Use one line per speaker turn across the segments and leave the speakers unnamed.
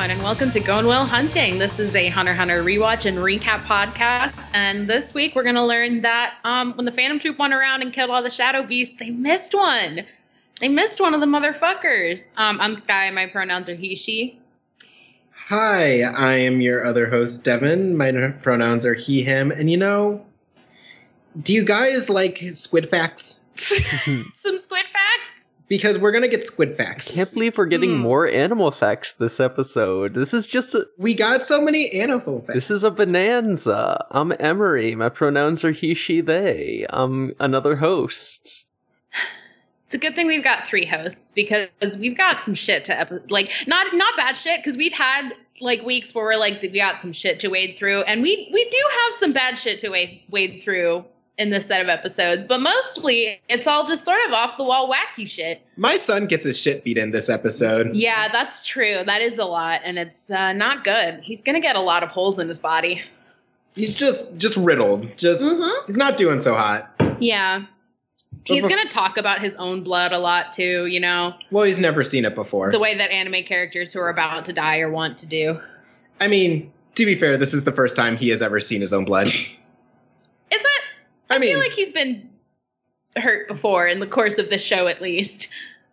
everyone, and welcome to Going Well Hunting. This is a Hunter Hunter rewatch and recap podcast, and this week we're going to learn that um, when the Phantom Troop went around and killed all the Shadow Beasts, they missed one. They missed one of the motherfuckers. Um, I'm Sky. My pronouns are he, she.
Hi, I am your other host, Devin. My pronouns are he, him, and you know, do you guys like squid facts?
Some squid facts.
Because we're gonna get squid facts.
I Can't believe we're getting
Hmm.
more animal facts this episode. This is just a
We got so many animal facts.
this is a bonanza. I'm Emery. My pronouns are he, she, they. I'm another host.
It's a good thing we've got three hosts because we've got some shit to epi- like not not bad shit because we've had like weeks where we're like we got some shit to wade through and we we do have some bad shit to wade wade through in this set of episodes but mostly it's all just sort of off the wall wacky shit.
My son gets his shit beat in this episode.
Yeah, that's true. That is a lot and it's uh, not good. He's gonna get a lot of holes in his body.
He's just just riddled. Just
Mm-hmm.
he's not doing so hot.
Yeah. He's gonna talk about his own blood a lot too, you know,
Well, he's never seen it before.
the way that anime characters who are about to die or want to do.
I mean, to be fair, this is the first time he has ever seen his own blood. I
I
mean,
feel like he's been hurt before in the course of this show, at least.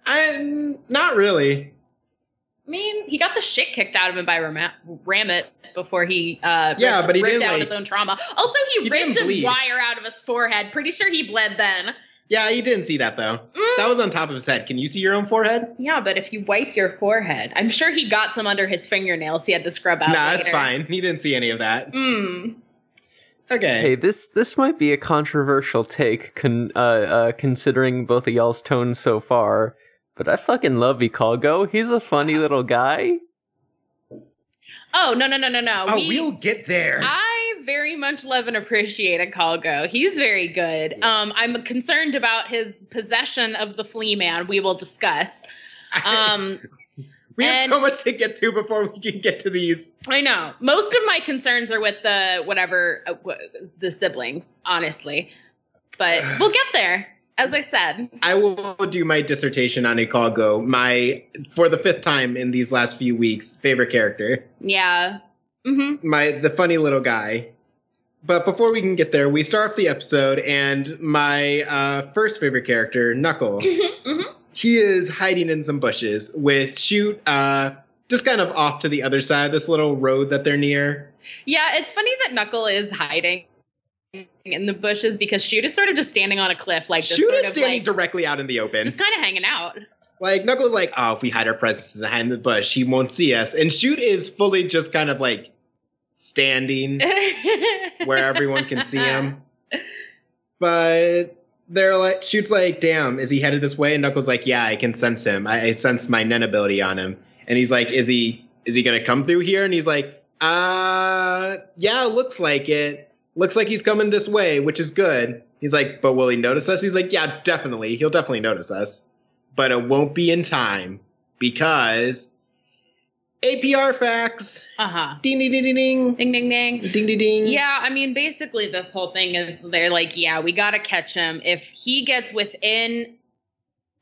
I not really.
I mean, he got the shit kicked out of him by Ram- Rammot before he uh,
Yeah,
ripped,
but he
ripped out
like-
his own trauma. Also, he,
He
ripped a
bleed.
wire out of his forehead. Pretty sure he bled then.
Yeah, you didn't see that though.
Mm.
That was on top of his head. Can you see your own forehead?
Yeah, but if you wipe your forehead, I'm sure he got some under his fingernails. He had to scrub out.
nah,
later.
it's fine. He didn't see any of that.
Mm.
Okay.
Hey, this this might be a controversial take, con- uh, uh, considering both of y'all's tones so far. But I fucking love Ikalgo. He's a funny little guy.
Oh no no no no no!
oh,
We-
we'll get there.
I very much love and appreciate Ikalgo. He's very good. Um, I'm concerned about his possession of the flea man. We will discuss. Um,
we have
and-
so much to get through before we can get to these.
I know most of my concerns are with the whatever uh, the siblings, honestly, but we'll get there. As I said,
I will do my dissertation on Ikalgo, my for the fifth time in these last few weeks favorite character,
yeah. hmm
my the funny little guy. But before we can get there, we start off the episode, and my uh, first favorite character, Knuckle,
hmm
he is hiding in some bushes with Shoot, uh, just kind of off to the other side of this little road that they're near.
Yeah, it's funny that Knuckle is hiding in the bushes because Shoot is sort of just standing on a cliff, like
Shoot is standing
like,
directly out in the open.
just kind of hanging out.
Like Knuckles, like, oh, if we hide our presences behind the bush, he won't see us. And Shoot is fully just kind of like standing where everyone can see him. But they're like, Shoot's like, damn, is he headed this way? And Knuckles like, yeah, I can sense him. I, I sense my Nen ability on him. And he's like, is he is he gonna come through here? And he's like, uh, yeah, looks like it. Looks like he's coming this way, which is good. He's like, but will he notice us? He's like, yeah, definitely. He'll definitely notice us. But it won't be in time because APR facts.
Uh huh.
Ding ding ding ding ding.
Ding ding ding.
Ding ding.
Yeah, I mean, basically, this whole thing is they're like, yeah, we got to catch him. If he gets within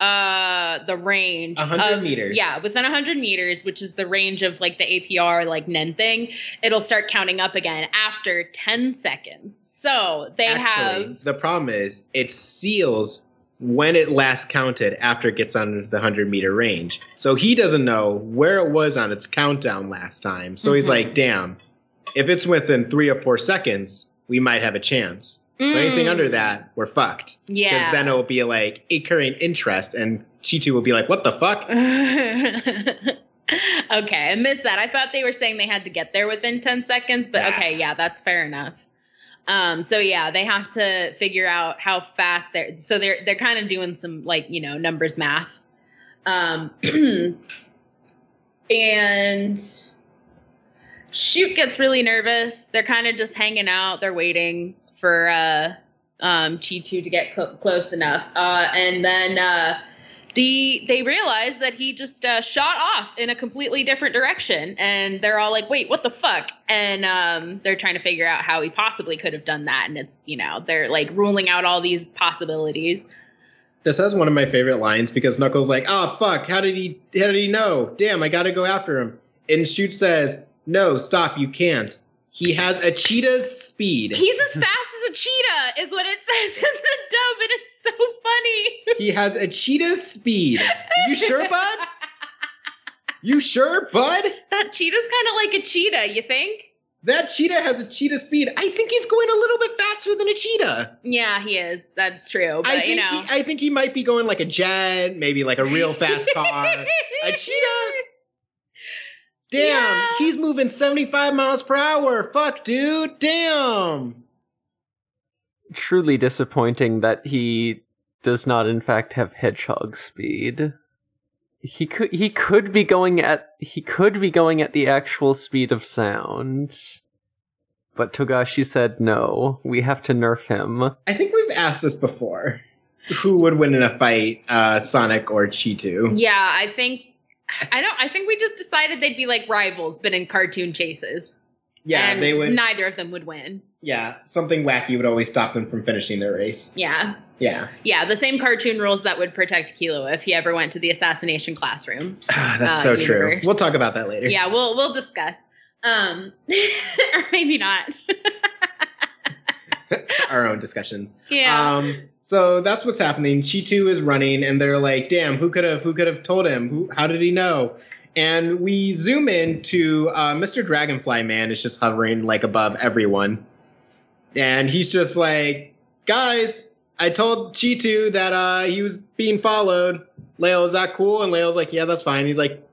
uh the range
100
of
meters.
yeah within 100 meters which is the range of like the apr like nen thing it'll start counting up again after 10 seconds so they
Actually,
have
the problem is it seals when it last counted after it gets under the 100 meter range. So he doesn't know where it was on its countdown last time. So he's
Mhm.
like, damn, if it's within three or four seconds, we might have a chance. But anything
Mm,
under that, we're fucked.
Yeah.
Because then it will be like incurring interest, and Chitu will be like, what the fuck?
okay, I missed that. I thought they were saying they had to get there within 10 seconds, but
Nah.
okay, yeah, that's fair enough. Um, so yeah, they have to figure out how fast they're so they're they're kind of doing some like, you know, numbers math. Um and Shoot gets really nervous. They're kind of just hanging out. They're waiting for uh um Cheetu to get cl- close enough. Uh and then uh the they realize that he just uh, shot off in a completely different direction and they're all like wait what the fuck and um, they're trying to figure out how he possibly could have done that and it's you know they're like ruling out all these possibilities
This has one of my favorite lines because Knuckles like, oh fuck, how did he how did he know? Damn, I gotta go after him. And Shoot says, No, stop, you can't. He has a cheetah's speed.
He's as fast as a cheetah, is what it says in the dub, and it's so funny.
he has a cheetah's speed. You sure, bud? You sure, bud?
That cheetah's kind of like a cheetah, you think?
That cheetah has a cheetah speed. I think he's going a little bit faster than a cheetah.
Yeah, he is. That's true. But
I think
you know,
he, I think he might be going like a jet, maybe like a real fast car. a cheetah? Damn,
Yeah.
he's moving 75 miles per hour. Fuck, dude. Damn.
Truly disappointing that he does not in fact have hedgehog speed. He could he could be going at he could be going at the actual speed of sound. But Togashi said no, we have to nerf him.
I think we've asked this before. Who would win in a fight, uh, Sonic or Cheetu?
Yeah, I think I don't. I think we just decided they'd be like rivals, but in cartoon chases.
Yeah,
and
they would.
Neither of them would win.
yeah, something wacky would always stop them from finishing their race.
Yeah,
Yeah,
yeah. The same cartoon rules that would protect Killua if he ever went to the assassination classroom.
Ah, that's
Uh,
so true. We'll talk about that later.
Yeah, we'll we'll discuss. Um, or maybe not.
our own discussions.
yeah.
Um, so that's what's happening. Cheetu is running, and they're like, "Damn, who could have? Who could have told him? Who? How did he know?" And we zoom in to uh, Mr. Dragonfly Man is just hovering like above everyone, and he's just like, "Guys, I told Cheetu that uh, he was being followed. Leo, is that cool?" And Leo's like, "Yeah, that's fine." He's like,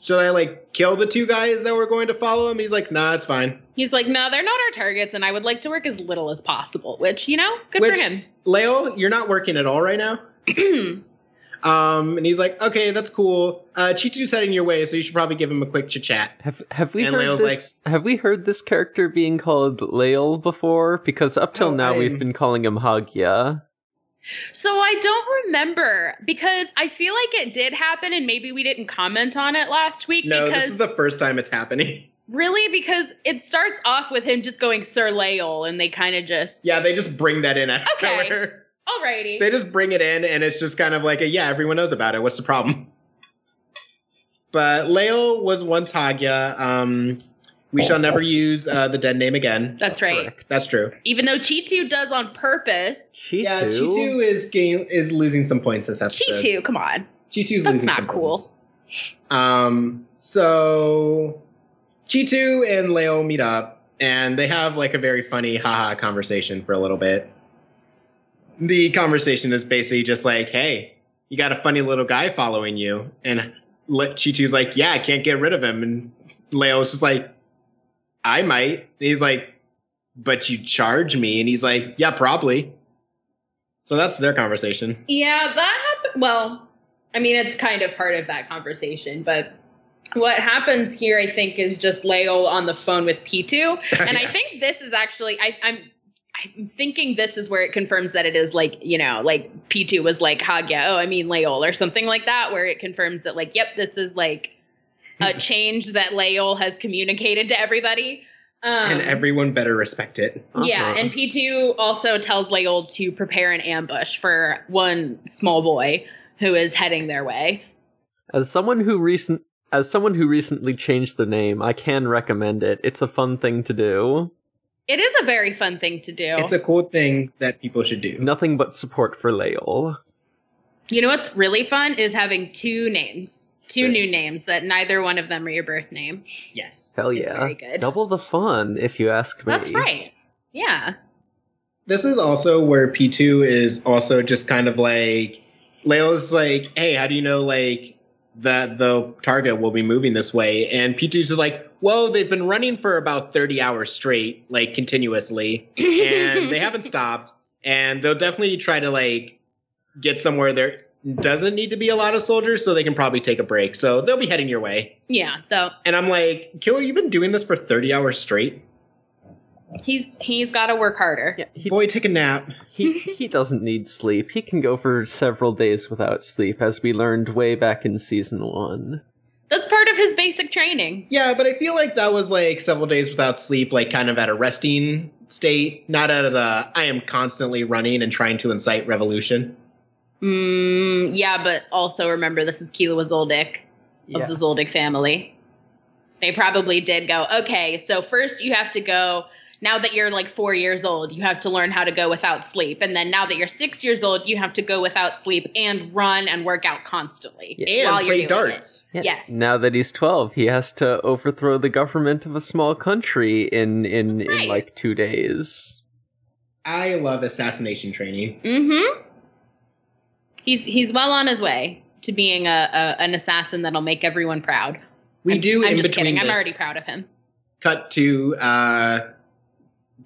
"Should I like kill the two guys that were going to follow him?" He's like, "Nah, it's fine."
He's like, no, they're not our targets, and I would like to work as little as possible. Which you know, good
Which-
for him.
Leo, you're not working at all right now. Um, and he's like, okay, that's cool. Uh, Cheetu's heading your way, so you should probably give him a quick chit chat.
Have have we
And
heard
Leo's
this? have we heard this character being called Lael before? Because up till
Oh,
now
I-
we've been calling him Hagya.
So I don't remember because I feel like it did happen, and maybe we didn't comment on it last week.
No,
because
this is the first time it's happening.
really, because it starts off with him just going Sir Lael, and they kind of just
Yeah, they just bring that in out of
Okay.
nowhere.
Alrighty.
They just bring it in, and it's just kind of like, a, yeah, everyone knows about it. What's the problem? But Leo was once Hagya. Um, we shall never use uh, the dead name again.
That's right.
Correct.
That's true.
Even though Chitu does on purpose.
Cheetu.
Yeah, Cheetu is gain- is losing some points this episode.
Chitu, come on.
Cheetu's
That's
losing That's
not
some
cool.
points. Um, so Cheetu and Leo meet up and they have like a very funny haha conversation for a little bit. The conversation is basically just like, hey, you got a funny little guy following you. And Le- Cheetu's like, yeah, I can't get rid of him. And Leo's just like, I might. And he's like, but you charge me. And he's like, yeah, probably. So that's their conversation.
Yeah, that happened. Well, I mean, it's kind of part of that conversation, but what happens here, I think, is just Leo on the phone with Pitou. And I think this is actually, I, I'm. I'm thinking this is where it confirms that it is like, you know, like Pitou was like Hagya, oh, I mean Lael or something like that, where it confirms that, like, yep, this is like a change that Lael has communicated to everybody. Um,
and everyone better respect it.
yeah,
Uh-huh.
and Pitou also tells Lael to prepare an ambush for one small boy who is heading their way.
As someone who recent as someone who recently changed the name, I can recommend it. It's a fun thing to do.
It is a very fun thing to do.
It's a cool thing that people should do.
Nothing but support for Lael.
you know what's really fun is having two names, two
Sick.
new names that neither one of them are your birth name.
Yes.
Hell
It's
yeah.
very good.
Double the fun, if you ask me.
That's right. Yeah.
This is also where Pitou is also just kind of like Leo's like, hey, how do you know like that the target will be moving this way? And Pitou's just like, whoa, they've been running for about 30 hours straight, like continuously, and they haven't stopped. And they'll definitely try to like get somewhere there doesn't need to be a lot of soldiers, so they can probably take a break. So they'll be heading your way.
yeah. So
And I'm like, Killer, you've been doing this for 30 hours straight?
he's he's got to work harder.
Yeah, he,
Boy, take a nap.
he he doesn't need sleep. He can go for several days without sleep, as we learned way back in season one.
That's part of his basic training.
Yeah, but I feel like that was like several days without sleep, like kind of at a resting state, not at a I am constantly running and trying to incite revolution.
Mm, yeah, but also remember this is Killua Zoldyck of
Yeah.
the Zoldyck family. they probably did go, okay, so first you have to go. Now that you're like four years old, you have to learn how to go without sleep. And then now that you're six years old, you have to go without sleep and run and work out constantly.
And
while
play
you're doing it.
darts.
Yeah.
Yes.
Now that he's 12, he has to overthrow the government of a small country in in,
right.
in like 2 days.
I love assassination training.
Mm-hmm. He's he's well on his way to being a, a an assassin that'll make everyone proud.
We
I'm-
do
I'm
in
just
between
kidding. I'm already proud of him.
cut to uh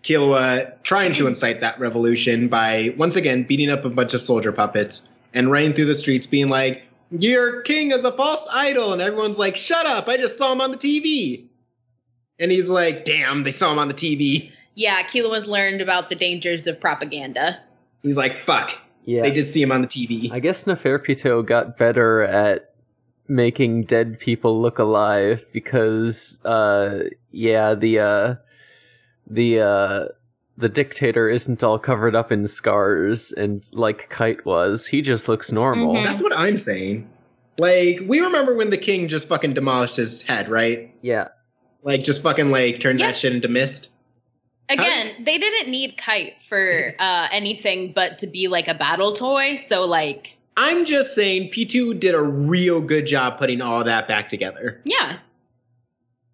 Killua trying to incite that revolution by once again beating up a bunch of soldier puppets and running through the streets being like, Your king is a false idol, and everyone's like, Shut up, I just saw him on the TV. And he's like, Damn, they saw him on the TV.
Yeah, Killua's learned about the dangers of propaganda.
He's like, Fuck,
Yeah.
they did see him on the TV.
I guess Neferpitou got better at making dead people look alive because uh yeah, the uh the uh the dictator isn't all covered up in scars and like Kite was. He just looks normal.
Mhm.
That's what I'm saying. Like, we remember when the king just fucking demolished his head, right?
Yeah.
Like, just fucking like turned
Yeah.
that shit into mist.
Again, they didn't need Kite for uh, anything but to be like a battle toy. So like,
I'm just saying Pitou did a real good job putting all that back together.
yeah,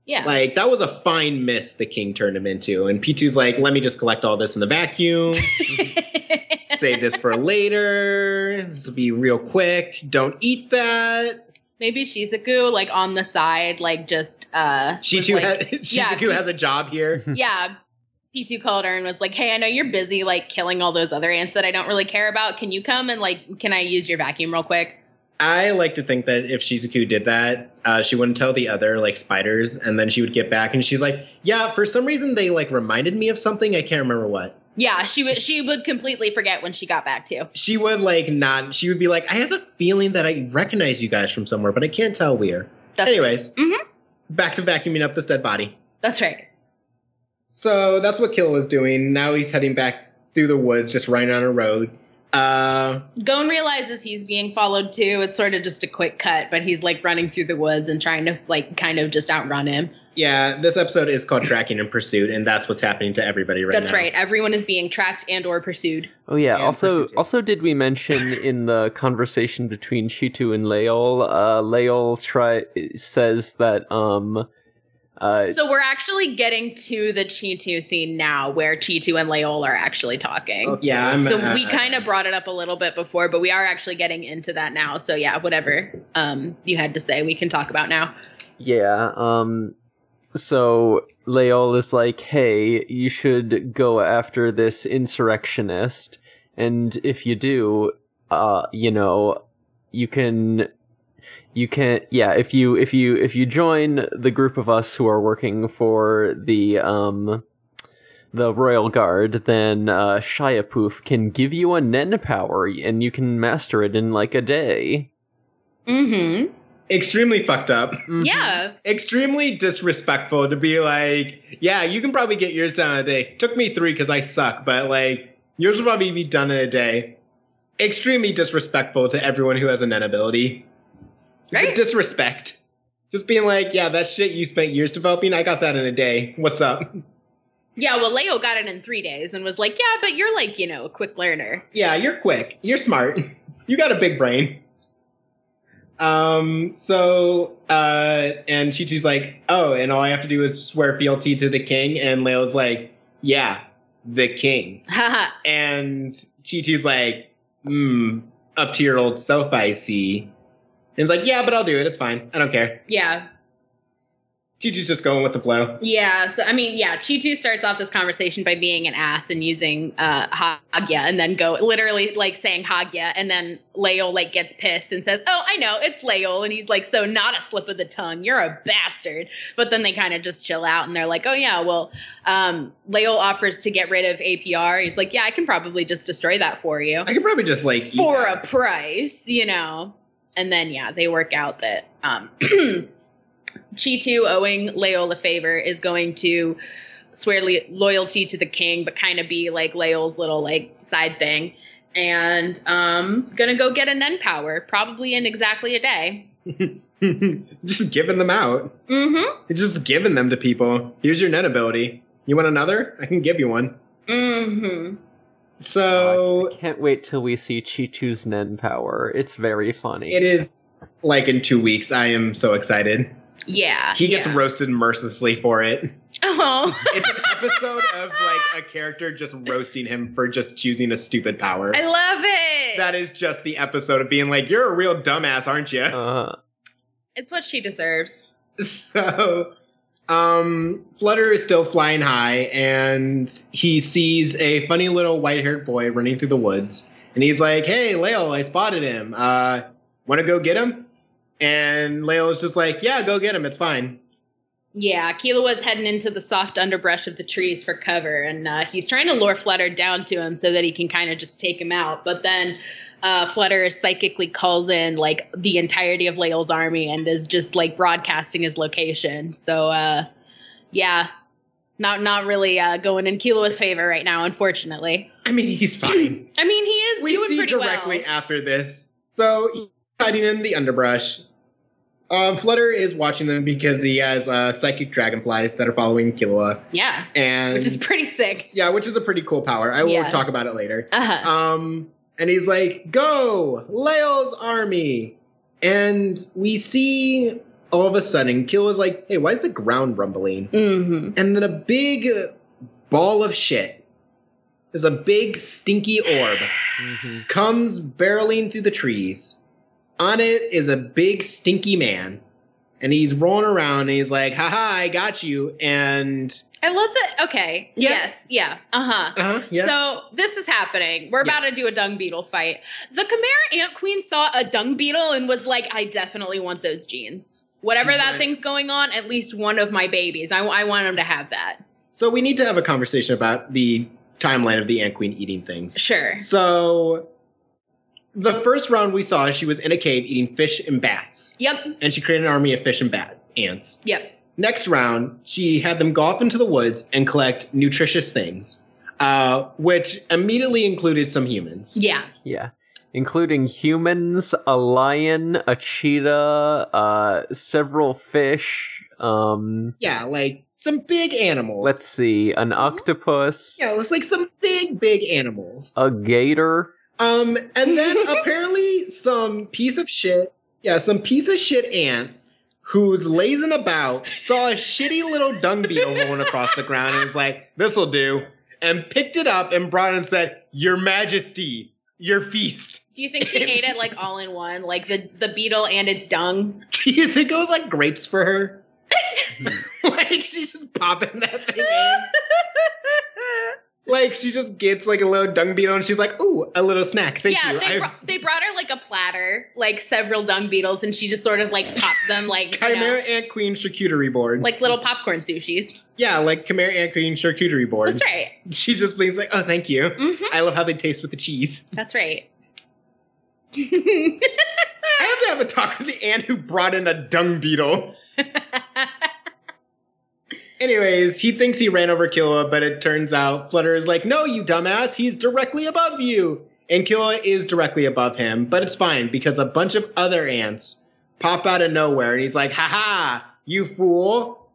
yeah,
Like that was a fine mist the king turned him into. And Pitou's like, let me just collect all this in the vacuum, save this for later. This will be real quick. Don't eat that.
Maybe Shizuku like on the side, like just uh, was
Shizu,
like,
has,
yeah,
Shizuku has a job here.
yeah. Pitou called her and was like, "Hey, I know you're busy like killing all those other ants that I don't really care about. Can you come and like, can I use your vacuum real quick?"
I like to think that if Shizuku did that, uh, she wouldn't tell the other like spiders, and then she would get back and she's like, "Yeah, for some reason they like reminded me of something. I can't remember what."
Yeah, she would. She would completely forget when she got back too.
She would like not. She would be like, "I have a feeling that I recognize you guys from somewhere, but I can't tell where."
That's
Anyways,
Mhm.
back to vacuuming up this dead body.
That's right.
So that's what Kill was doing. Now he's heading back through the woods, just running on a road. Uh,
Gon realizes he's being followed too. It's sort of just a quick cut, but he's like running through the woods and trying to like kind of just outrun him.
yeah, this episode is called Tracking and Pursuit, and that's what's happening to everybody right now.
That's
now.
right. Everyone is being tracked and or pursued.
Oh yeah.
And
also,
pursuit.
also, did we mention in the conversation between Shitu and Leol, uh, Leol try says that um, uh,
So we're actually getting to the Chitu scene now, where Chitu and Leol are actually talking.
Yeah, I'm.
So
uh,
we kind of brought it up a little bit before, but we are actually getting into that now. So yeah, whatever um, you had to say, we can talk about now.
yeah. Um, so Leol is like, "Hey, you should go after this insurrectionist, and if you do, uh, you know, you can." You can, yeah. If you if you if you join the group of us who are working for the um the royal guard, then uh, Shaiapouf can give you a Nen power, and you can master it in like a day.
Mm-hmm.
extremely fucked up.
Yeah.
Extremely disrespectful to be like, yeah, you can probably get yours done in a day. Took me three because I suck, but like yours will probably be done in a day. Extremely disrespectful to everyone who has a Nen ability.
Right.
Disrespect. Just being like, yeah, that shit you spent years developing, I got that in a day. What's up?
Yeah, well, Leo got it in three days and was like, yeah, but you're like, you know, a quick learner.
Yeah, you're quick. You're smart. You got a big brain. Um, so, uh, and Chichu's like, oh, and all I have to do is swear fealty to the king. And Leo's like, yeah, the king. And Chichu's like, hmm, up to your old self, I see. And he's like, yeah, but I'll do it. It's fine. I don't care.
yeah.
Chichu's just going with the flow.
Yeah. So, I mean, yeah, Chitu starts off this conversation by being an ass and using uh, Hagya and then go literally like saying Hagia. And then Leol like gets pissed and says, Oh, I know, it's Leol. And he's like, So, not a slip of the tongue. You're a bastard. But then they kind of just chill out and they're like, Oh, yeah, well, um, Leol offers to get rid of APR. He's like, Yeah, I can probably just destroy that for you
I could probably just like
for a price, you know. And then yeah, they work out that um Chitu owing Leol a favor is going to swear le- loyalty to the king, but kind of be like Leol's little like side thing. And um gonna go get a Nen power, probably in exactly a day.
just giving them out.
Mm-hmm.
Just giving them to people. Here's your Nen ability. You want another? I can give you one.
Mm-hmm.
So
I can't wait till we see Chichu's Nen power. It's very funny.
it is like in two weeks. I am so excited.
Yeah.
He gets
yeah.
roasted mercilessly for it.
Oh.
It's an episode of like a character just roasting him for just choosing a stupid power.
I love it.
That is just the episode of being like, you're a real dumbass, aren't you?
uh,
it's what she deserves.
So, um, Flutter is still flying high, and he sees a funny little white-haired boy running through the woods, and he's like, "Hey, Lael, I spotted him. Uh, want to go get him?" And Lael's just like, "Yeah, go get him. It's fine."
Yeah, Killua was heading into the soft underbrush of the trees for cover, and uh, he's trying to lure Flutter down to him so that he can kind of just take him out. But then uh, Flutter psychically calls in like the entirety of Lael's army and is just like broadcasting his location. So uh, yeah, not not really uh, going in Killua's favor right now, unfortunately.
I mean, he's fine.
I mean, he is
we
doing
see
pretty
directly
well.
after this. So he's hiding in the underbrush. Um, Flutter is watching them because he has uh, psychic dragonflies that are following Killua,
Yeah,
and
which is pretty sick.
yeah, which is a pretty cool power. I will
Yeah.
talk about it later.
Uh-huh.
Um, and he's like, "Go, Lael's army!" And we see all of a sudden, Killua's like, "Hey, why is the ground rumbling?"
hmm
And then a big ball of shit. There's a big stinky orb
mhm.
comes barreling through the trees. On it is a big stinky man. And he's rolling around and he's like, haha, I got you. And
I love that. Okay.
Yeah.
Yes. Yeah. Uh huh.
Uh-huh, yeah.
So this is happening. We're
Yeah.
about to do a dung beetle fight. The Chimera Ant Queen saw a dung beetle and was like, "I definitely want those genes. Whatever
She's
that
like-
thing's going on, at least one of my babies. I, I want them to have that."
so we need to have a conversation about the timeline of the Ant Queen eating things.
Sure.
So the first round we saw, she was in a cave eating fish and bats.
Yep.
And she created an army of fish and bat ants.
Yep.
Next round, she had them go off into the woods and collect nutritious things, uh, which immediately included some humans.
Yeah.
Yeah. Including humans, a lion, a cheetah, uh, several fish, um,
Yeah, like some big animals.
let's see, an octopus,
yeah, it's like some big, big animals.
a gator.
Um, and then apparently some piece of shit, yeah, some piece of shit ant who's lazing about saw a shitty little dung beetle rolling across the ground and was like, "This'll do," and picked it up and brought it and said, "Your Majesty, your feast."
Do you think she ate it like all in one, like the the beetle and its dung?
Do you think it was like grapes for her? like she's just popping that thing in. Like she just gets like a little dung beetle and she's like, "Ooh, a little snack. Thank
yeah,
you."
they,
I've-
brought, they brought her like a platter, like several dung beetles, and she just sort of like popped them like you
Chimera
know,
Ant Queen charcuterie board.
like little popcorn sushis.
yeah, like Chimera Ant Queen charcuterie board.
That's right.
She just means like, "Oh, thank you.
hmm
I love how they taste with the cheese."
That's right.
I have to have a talk with the ant who brought in a dung beetle. Anyways, he thinks he ran over Killua, but it turns out Flutter is like, no, you dumbass, he's directly above you. And Killua is directly above him, but it's fine because a bunch of other ants pop out of nowhere and he's like, haha, you fool.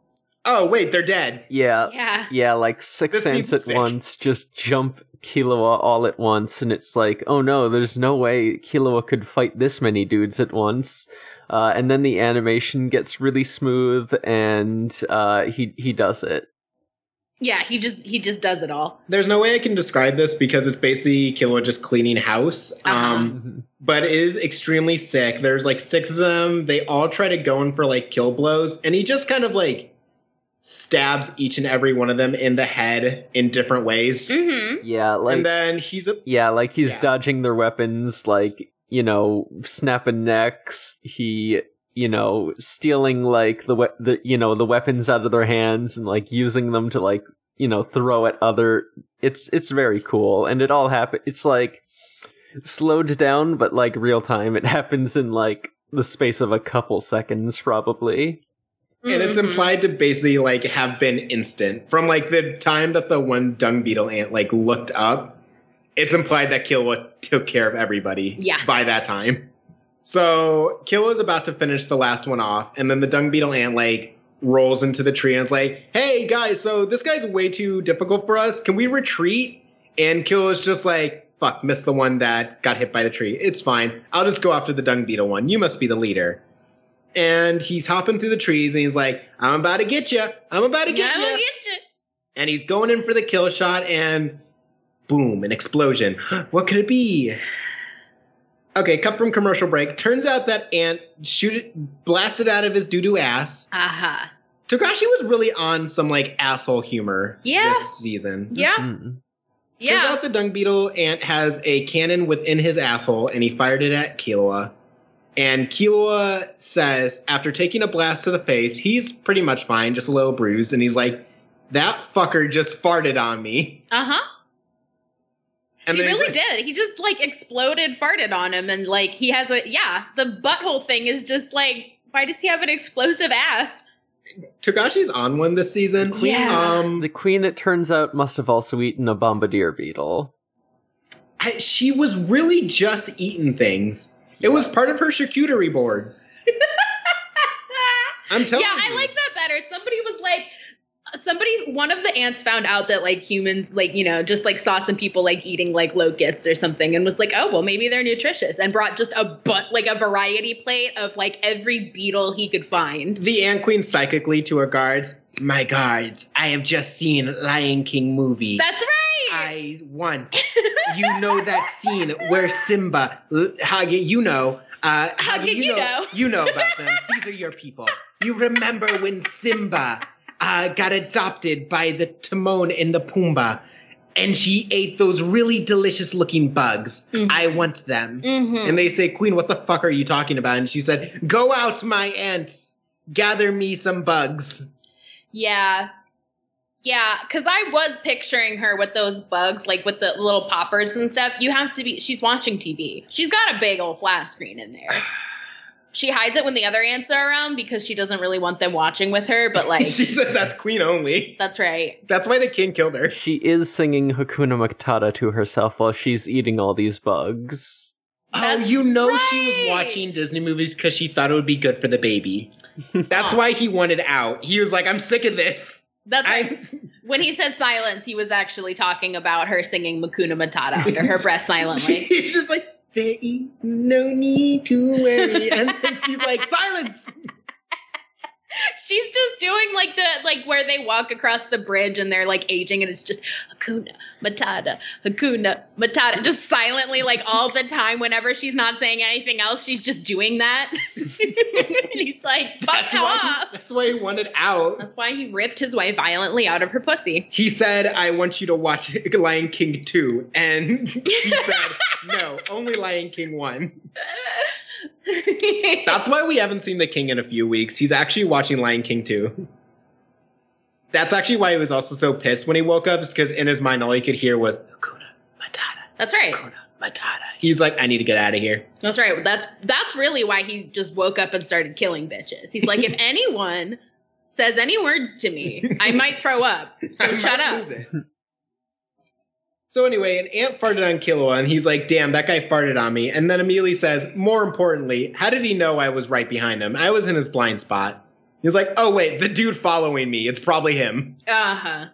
Oh, wait, they're dead.
Yeah,
yeah.
yeah, like six
This
ants at
sick.
once just jump Killua all at once, and it's like, oh no, there's no way Killua could fight this many dudes at once. Uh, and then the animation gets really smooth, and uh, he he does it.
Yeah, he just he just does it all.
There's no way I can describe this because it's basically Killua just cleaning house.
Uh-huh.
Um, but it is extremely sick. There's like six of them. They all try to go in for like kill blows, and he just kind of like stabs each and every one of them in the head in different ways.
Mm-hmm.
Yeah, like
and then he's a
yeah, like he's
Yeah.
dodging their weapons, like you know, snapping necks. He you know stealing like the we- the you know the weapons out of their hands and like using them to like you know throw at other. It's it's very cool, and it all happen. It's like slowed down, but like real time. It happens in like the space of a couple seconds, probably.
And it's
Mhm.
implied to basically like have been instant from like the time that the one dung beetle ant like looked up. It's implied that Killua took care of everybody
Yeah.
by that time. So Killua's about to finish the last one off, and then the dung beetle ant like rolls into the tree and is like, "Hey guys, so this guy's way too difficult for us. Can we retreat?" And Killua's just like, "Fuck, missed the one that got hit by the tree. It's fine. I'll just go after the dung beetle one. You must be the leader." And he's hopping through the trees, and he's like, "I'm about to get you. I'm about to get you."
get
and he's going in for the kill shot and boom an explosion what could it be okay cut from commercial break turns out that ant shoot it blasted out of his doo-doo ass
Aha.
togashi was really on some like asshole humor
Yeah.
this season
Yeah.
Mm.
turns
Yeah.
out the dung beetle ant has a cannon within his asshole and he fired it at Killua. And Killua says after taking a blast to the face he's pretty much fine just a little bruised and he's like that fucker just farted on me
Uh huh.
and
he really
like-
did. He just like exploded, farted on him, and like he has a yeah. The butthole thing is just like, why does he have an explosive ass?
Togashi's on one this season.
Yeah.
Um,
The queen, it turns out, must have also eaten a bombardier beetle.
I, she was really just eating things. It was part of her charcuterie board. I'm telling
yeah,
you.
Yeah, I like that better. Somebody was like, somebody, one of the ants found out that like humans, like you know, just like saw some people like eating like locusts or something, and was like, oh well, maybe they're nutritious, and brought just a but like a variety plate of like every beetle he could find.
The Ant Queen psychically to her guards. My guards, I have just seen Lion King movie.
That's right.
I want. you know that scene where Simba, Hage, you know, uh,
Hage, you know.
you know about them. These are your people. You remember when Simba uh, got adopted by the Timon and the Pumbaa, and she ate those really delicious looking bugs.
Mhm.
I want them.
Mhm.
And they say, Queen, what the fuck are you talking about? And she said, Go out, my ants, gather me some bugs.
Yeah. Yeah, because I was picturing her with those bugs, like with the little poppers and stuff. You have to be, she's watching TV. She's got a big old flat screen in there. She hides it when the other ants are around because she doesn't really want them watching with her, but like,
she says that's Queen only.
that's right.
That's why the king killed her.
She is singing Hakuna Matata to herself while she's eating all these bugs.
Oh, that's
oh, you know she was watching Disney movies because she thought it would be good for the baby. That's why he wanted out. He was like, I'm sick of this.
That's right. When he said silence, he was actually talking about her singing Makuna Matata under her breath silently.
He's just like, there ain't no need to worry. And then she's like, silence.
She's just doing like the like where they walk across the bridge and they're like aging and it's just Hakuna Matata, Hakuna Matata, just silently like all the time. Whenever she's not saying anything else, she's just doing that. and he's like, "Fuck
That's why,
off."
he, that's why he wanted out.
That's why he ripped his wife violently out of her pussy.
He said, I want you to watch Lion King 2. And she said, no, only Lion King 1. That's why we haven't seen the king in a few weeks. He's actually watching Lion King 2. That's actually why he was also so pissed when he woke up, is because in his mind all he could hear was Hakuna Matata,
That's right.
Hakuna Matata. He's like, I need to get out of here.
That's right. That's that's really why he just woke up and started killing bitches. He's like, if anyone says any words to me, I might throw up. So
I
shut
might
up.
Lose it. So anyway, an ant farted on Killua, and he's like, "Damn, that guy farted on me." And then immediately says, "More importantly, how did he know I was right behind him? I was in his blind spot." He's like, "Oh wait, the dude following me. It's probably him."
Uh huh.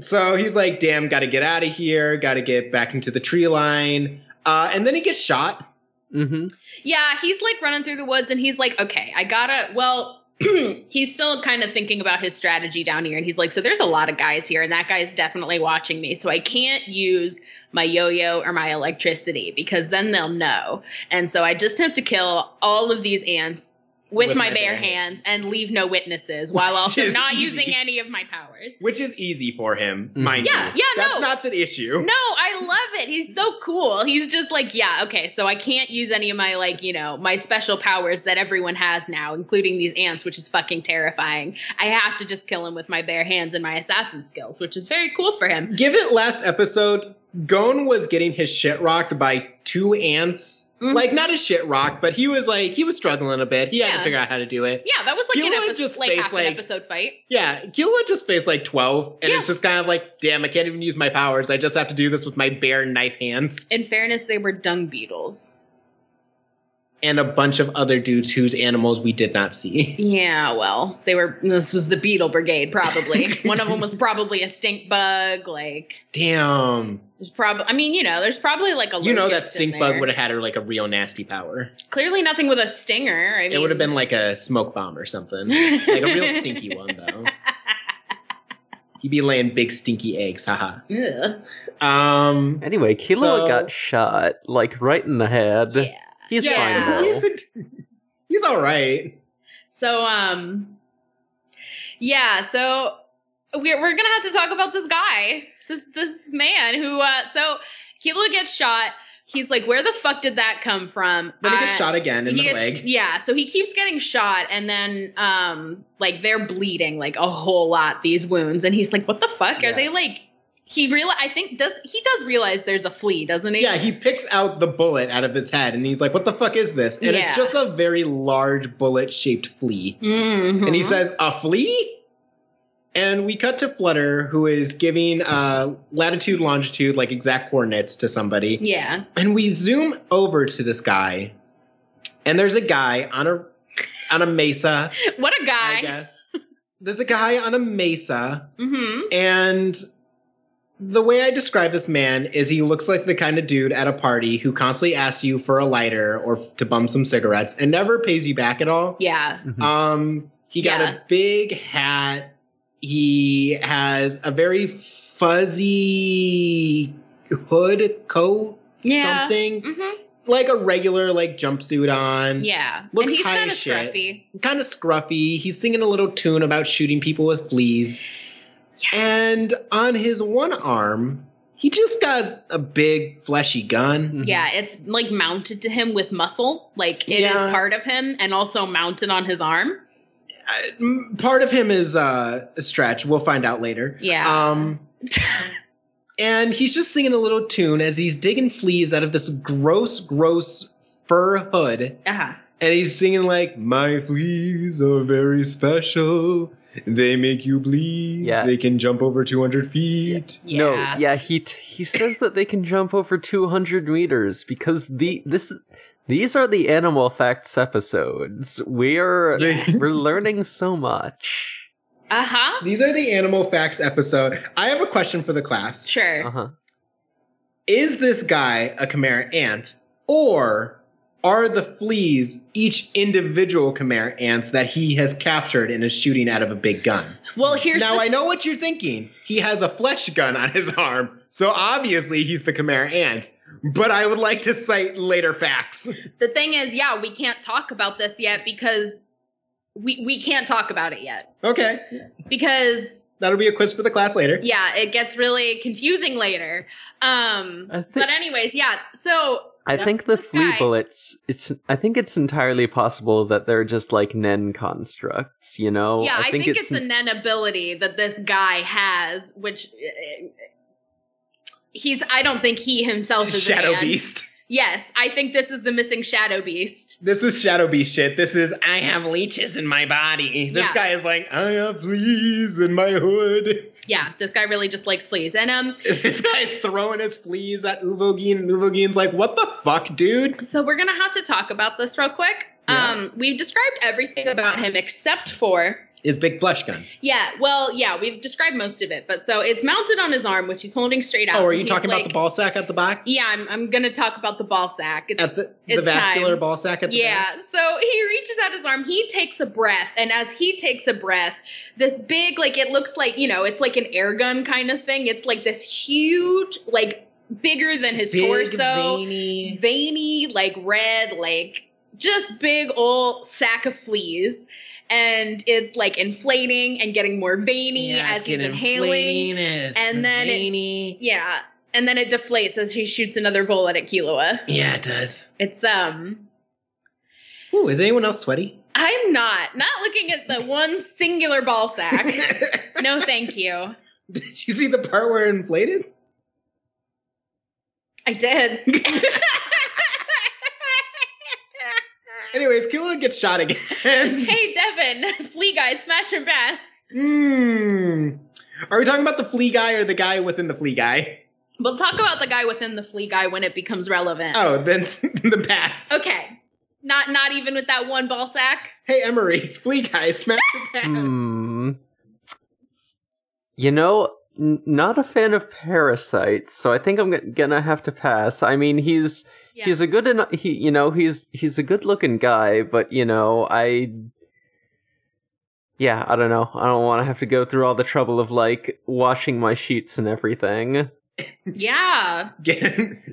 So he's like, "Damn, got to get out of here. Got to get back into the tree line." Uh, and then he gets shot.
Mm-hmm.
Yeah, he's like running through the woods and he's like, okay, I gotta, well, he's still kind of thinking about his strategy down here. And he's like, so there's a lot of guys here and that guy's definitely watching me. So I can't use my yo yo or my electricity because then they'll know. And so I just have to kill all of these ants. With, my, bare hands, and leave no witnesses while also not
easy.
using any of my powers.
Which is easy for him,
Mhm.
mind
Yeah,
you.
yeah,
That's
no.
not the issue.
No, I love it. He's so cool. He's just like, yeah, okay, so I can't use any of my like, you know, my special powers that everyone has now, including these ants, which is fucking terrifying. I have to just kill him with my bare hands and my assassin skills, which is very cool for him.
Give it last episode, Gon was getting his shit rocked by two ants.
Mhm.
Like not a shit rock, but he was like he was struggling a bit. He had to figure out how to do it.
Yeah, that was like
Killua
an episode,
just
like
faced,
half
like-
an episode fight.
Yeah, Killua just faced like twelve, and
Yeah.
it's just kind of like, damn, I can't even use my powers. I just have to do this with my bare knife hands.
In fairness, they were dung beetles.
And a bunch of other dudes whose animals we did not see.
Yeah, well, they were. This was the Beetle Brigade, probably. One of them was probably a stink bug. Like,
Damn.
there's probably. I mean, you know, there's probably like a.
You know that stink bug would have had her like a real nasty power.
clearly nothing with a stinger. I mean,
it would have been like a smoke bomb or something. like a real stinky one though. He'd be laying big stinky eggs, haha.
Ugh.
Um
Anyway, Killua
So-
got shot, like right in the head.
Yeah.
He's
Yeah.
fine though.
He's alright.
So, um, yeah. So we're we're gonna have to talk about this guy, this this man who. uh So Killua gets shot. He's like, "Where the fuck did that come from?"
Then he gets
Uh,
shot again in the
gets-
leg.
Yeah, so he keeps getting shot, and then um, like they're bleeding like a whole lot these wounds, and he's like, "What the fuck
Yeah.
are they like?" He real I think does he does realize there's a flea, doesn't he?
Yeah, he picks out the bullet out of his head and he's like, What the fuck is this? And
Yeah.
it's just a very large bullet shaped flea.
Mhm.
And he says, A flea? And we cut to Flutter, who is giving uh, latitude, longitude, like exact coordinates to somebody.
"Yeah,
And we zoom over to this guy, and there's a guy on a on a mesa,
what a guy."
I guess. There's a guy on a mesa,
hmm
and the way I describe this man is he looks like the kind of dude at a party who constantly asks you for a lighter or to bum some cigarettes and never pays you back at all.
Yeah.
Mhm.
Um, he got
Yeah.
a big hat. He has a very fuzzy hood coat,
Yeah.
something
hmm
like a regular like jumpsuit on.
Yeah.
Looks
and he's
high
kind of
as shit.
scruffy.
kind of scruffy. He's singing a little tune about shooting people with fleas. And on his one arm, he just got a big fleshy gun.
Mhm.
Yeah, it's like mounted to him with muscle. Like it is
Yeah.
part of him and also mounted on his arm.
Uh, part of him is uh, a stretch. We'll find out later.
Yeah.
Um, and he's just singing a little tune as he's digging fleas out of this gross, gross fur hood.
uh-huh.
And he's singing like, "My fleas are very special. They make you bleed.
Yeah.
They can jump over 200 feet."
Yeah.
No, yeah, he t- he says that they can jump over 200 meters because the this these are the animal facts episodes. We're we're learning so much.
Uh-huh.
These are the animal facts episode. I have a question for the class.
Sure.
Uh-huh.
Is this guy a Chimera ant, or are the fleas each individual Chimera ants that he has captured and is shooting out of a big gun?
Well, here's
now
the
I know what you're thinking. He has a flesh gun on his arm, so obviously he's the Chimera ant. But I would like to cite later facts.
the thing is, yeah, we can't talk about this yet because we we can't talk about it yet.
Okay,
Because
that'll be a quiz for the class later.
yeah, it gets really confusing later. Um
think
but anyways, yeah. So
I think the
this
flea
guy-
bullets. It's I think it's entirely possible that they're just like Nen constructs. You know.
yeah, I, think, it's, a Nen ability that this guy has, which uh, he's. I don't think he himself is a
Shadow
man.
Beast.
Yes, I think this is the missing Shadow Beast.
This is Shadow Beast shit. This is I have leeches in my body. This
Yeah.
guy is like I have fleas in my hood.
Yeah, this guy really just likes fleas, and um,
This
So-
guy's throwing his fleas at Uvogin, and Uvogin's like, "What the fuck, dude?"
so we're gonna have to talk about this real quick.
Yeah.
Um, we've described everything about him except for
His big flesh gun.
yeah. Well, yeah, we've described most of it, but so it's mounted on his arm, which he's holding straight out.
Oh, are you talking about the ball sack at the back?
Yeah, I'm. I'm gonna talk about the ball sack. It's
At the the vascular
time.
ball sack at the back.
Yeah, so he reaches out his arm, he takes a breath, and as he takes a breath, this big, like, it looks like, you know, it's like an air gun kind of thing. It's like this huge, like, bigger than his
Big,
torso,
veiny.
veiny, like, red, like, just big old sack of fleas. And it's like inflating and getting more veiny
Yeah,
as he's inhaling.
it's
and then it- Yeah. And then it deflates as he shoots another bullet at Killua.
Yeah, it does.
It's, um,
Ooh, is anyone else sweaty?
I'm not. Not looking at the one singular ball sack. No, thank you.
Did you see the part where it inflated?
I did.
Anyways, Killua gets shot again.
hey, Devin, flea guy, smash your best.
Hmm. Are we talking about the flea guy or the guy within the flea guy?
We'll talk about the guy within the flea guy when it becomes relevant.
Oh, then the pass.
Okay. Not not even with that one ball sack.
Hey, Emery, flea guy, smash your pass.
Hmm. You know, n- not a fan of parasites, so I think I'm g- gonna have to pass. I mean, he's
Yeah.
he's a good enough. He, you know, he's he's a good looking guy, but you know, I. Yeah, I don't know. I don't want to have to go through all the trouble of like washing my sheets and everything.
yeah.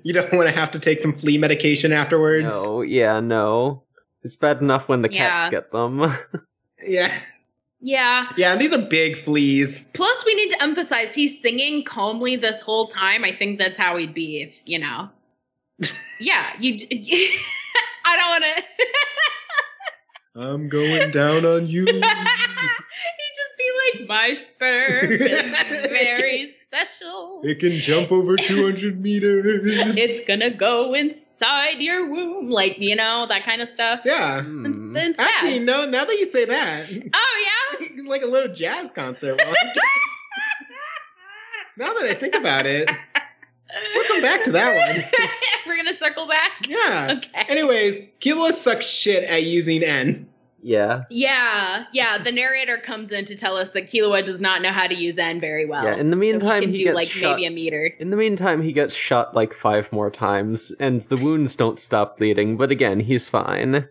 You don't want to have to take some flea medication afterwards.
No, yeah, no. It's bad enough when the cats get them.
Yeah,
Yeah.
yeah. And these are big fleas.
Plus, we need to emphasize he's singing calmly this whole time. I think that's how he'd be if, you know. yeah, you. I don't want to.
I'm going down on you.
He'd just be like, my sperm is very special.
it can jump over 200 meters.
It's gonna go inside your womb. Like, you know, that kind of stuff.
yeah.
It's,
Hmm.
it's
Actually,
bad.
no. Now that you say that,
Oh, yeah?
like a little jazz concert. Now that I think about it, we'll come back to that one.
We're gonna circle back?
Yeah.
Okay.
Anyways, Killua sucks shit at using En.
yeah,
Yeah, yeah. The narrator comes in to tell us that Killua does not know how to use En very well.
yeah. In the
So
meantime,
he can
he,
do
gets
like
shot.
maybe a meter.
In the meantime, he gets shot like five more times, and the wounds don't stop bleeding. But again, he's fine.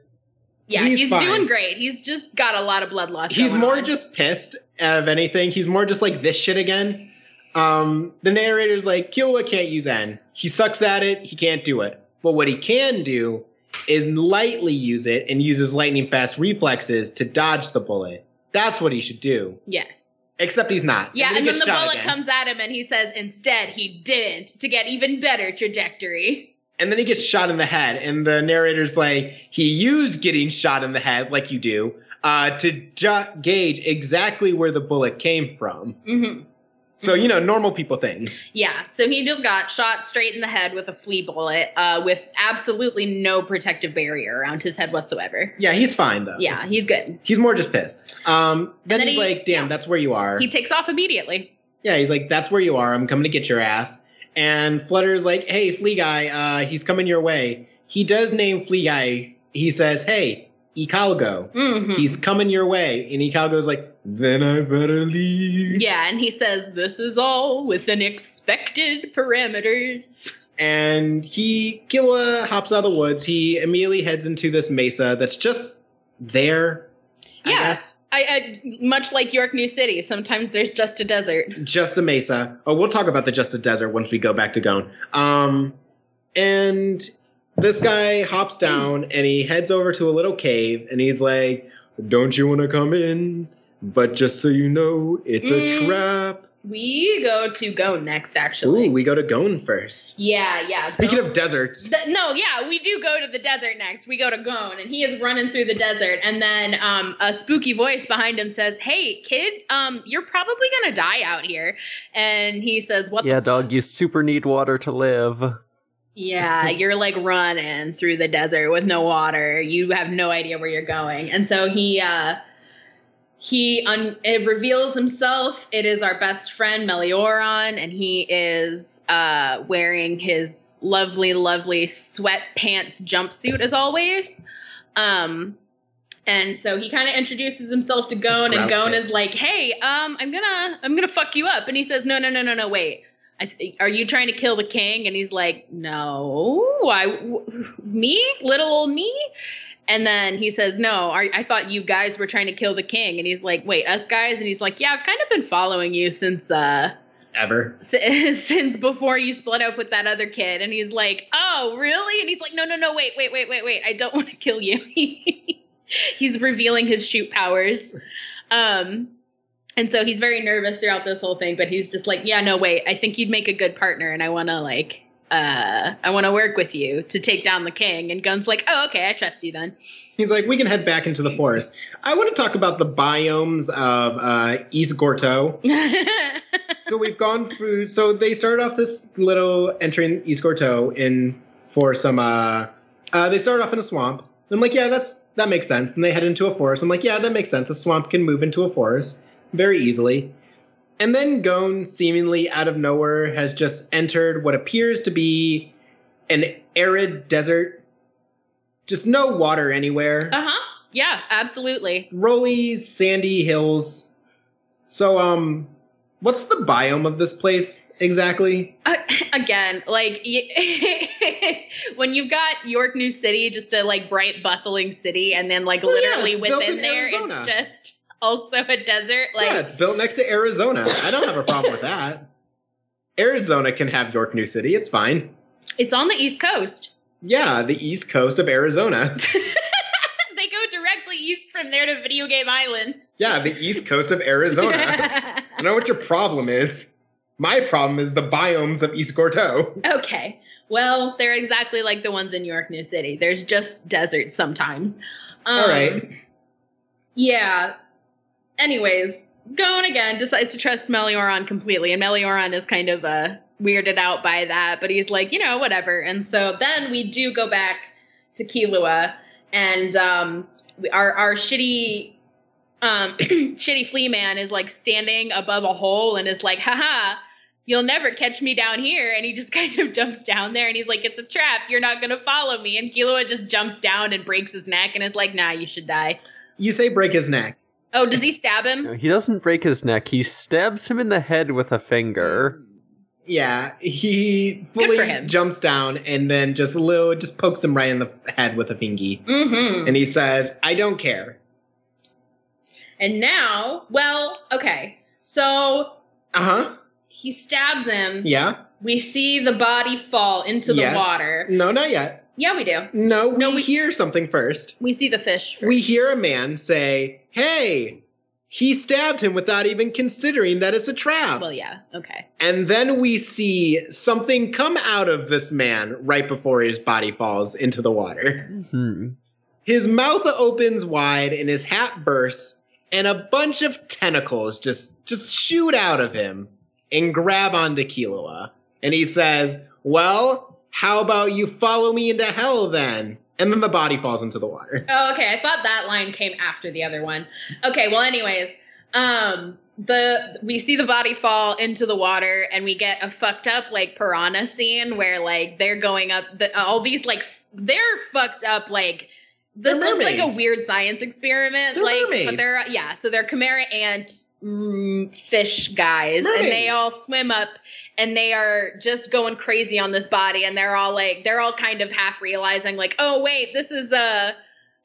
Yeah,
He's
he's,
fine.
doing great. He's just got a lot of blood loss.
He's
going
more
on.
just pissed of anything. He's more just like this shit again. Um, the narrator's like, Killua can't use En. He sucks at it. He can't do it. But what he can do is lightly use it and uses lightning fast reflexes to dodge the bullet. That's what he should do.
yes.
Except he's not.
Yeah,
he
and then the bullet
again.
comes at him, and he says instead he didn't to get even better trajectory.
and then he gets shot in the head and the narrator's like he used getting shot in the head like you do uh, to ju- gauge exactly where the bullet came from
hmm
so you know normal people things
Yeah, so he just got shot straight in the head with a flea bullet, uh, with absolutely no protective barrier around his head whatsoever.
yeah he's fine though
Yeah, he's good.
he's more just pissed um, then,
then
he's
he-
like damn
yeah.
that's where you are
He takes off immediately.
yeah he's like that's where you are i'm coming to get your ass and flutter's like hey flea guy uh, he's coming your way he does name flea guy he says hey Ikalgo.
hmm
He's coming your way. And Ikalgo's like, then I better leave.
Yeah, and he says this is all within expected parameters.
and he Killua hops out of the woods. He immediately heads into this mesa that's just there. I
Yeah.
guess.
I, I much like York New City. Sometimes there's just a desert.
Just a mesa. Oh, we'll talk about the just a desert once we go back to Gon. Um, and this guy hops down and he heads over to a little cave and he's like, "Don't you want to come in? But just so you know, it's a
Mm.
trap."
We go to go next, actually.
Ooh, we go to Gon first.
yeah, yeah.
Speaking
Gon-
of deserts,
Th- no, yeah, we do go to the desert next. We go to Gon, and he is running through the desert, and then um, a spooky voice behind him says, "Hey, kid, um, you're probably gonna die out here." And he says, "What? the
Yeah, dog, you super need water to live.
Yeah, you're like running through the desert with no water. You have no idea where you're going. And so he uh he un- it reveals himself. It is our best friend Meleoron and he is uh wearing his lovely lovely sweatpants jumpsuit as always. Um and so he kind of introduces himself to Gon, and Gon is like, "Hey, um, I'm gonna, I'm gonna fuck you up." And he says, "No, no, no, no, no, wait. I th- are you trying to kill the king? And he's like, no, I, w- me, little old me. And then he says, no, are, I thought you guys were trying to kill the king. And he's like, wait, us guys? And he's like, yeah, I've kind of been following you since, uh,
ever.
s- since before you split up with that other kid. And he's like, oh, really? And he's like, no, no, no, wait, wait, wait, wait, wait. I don't want to kill you. he's revealing his shoot powers. Um, and so he's very nervous throughout this whole thing, but he's just like, yeah, no, wait, I think you'd make a good partner, and I want to like, uh, I want to work with you to take down the king. And Gon's like, oh, okay, I trust you then.
He's like, we can head back into the forest. I want to talk about the biomes of uh, East Gorto. so we've gone through. So they started off this little entering East Gorto in for some. Uh, uh, they started off in a swamp. I'm like, yeah, that's that makes sense. And they head into a forest. I'm like, yeah, that makes sense. A swamp can move into a forest very easily. And then Gon, seemingly out of nowhere, has just entered what appears to be an arid desert. just no water anywhere.
Uh huh. Yeah, absolutely.
Rolly, sandy hills. So, um, what's the biome of this place exactly?
Uh, again, like y- when you've got York New City, just a like bright, bustling city, and then like
Well,
literally
built
within there,
Arizona.
it's just also a desert. Like
yeah, it's built next to Arizona. I don't have a problem with that. Arizona can have York New City. It's fine.
it's on the East Coast.
Yeah, the east coast of Arizona.
they go directly east from there to Video Game Island.
Yeah, the east coast of Arizona. I know what your problem is. My problem is the biomes of East Gorto.
okay. Well, they're exactly like the ones in York New City. There's just deserts sometimes. Um,
All right.
Yeah. Anyways, Gon again decides to trust Meleoron completely, and Meleoron is kind of uh, weirded out by that, but he's like, you know, whatever. And so then we do go back to Killua, and um, our our shitty um, shitty flea man is like standing above a hole and is like, haha. You'll never catch me down here. And he just kind of jumps down there and he's like, It's a trap. You're not going to follow me. And Killua just jumps down and breaks his neck and is like, Nah, you should die.
You say break his neck.
Oh, does he stab him?
No, he doesn't break his neck. He stabs him in the head with a finger.
Yeah, he fully jumps down and then just a little just pokes him right in the head with a fingy.
Mm-hmm.
And he says, I don't care.
And now, well, okay. So
Uh-huh.
he stabs him.
Yeah.
We see the body fall into the
Yes.
water.
No, not yet.
Yeah, we do.
No, we,
No, we-
hear something first.
We see the fish. First.
We hear a man say, Hey, he stabbed him without even considering that it's a trap.
Well, yeah. Okay.
And then we see something come out of this man right before his body falls into the water.
Hmm.
His mouth opens wide and his hat bursts, and a bunch of tentacles just just shoot out of him and grab onto Killua. And he says, Well, how about you follow me into hell then? And then the body falls into the water.
Oh, okay. I thought that line came after the other one. Okay. Well, anyways, um, the we see the body fall into the water, and we get a fucked up like piranha scene where like they're going up. The, all these like f- they're fucked up like. This
They're
looks like a weird science experiment,
They're
like,
mermaids.
but they're yeah. So they're chimera ant mm, fish guys, and they all swim up, and they are just going crazy on this body, and they're all like, they're all kind of half realizing, like, oh wait, this is uh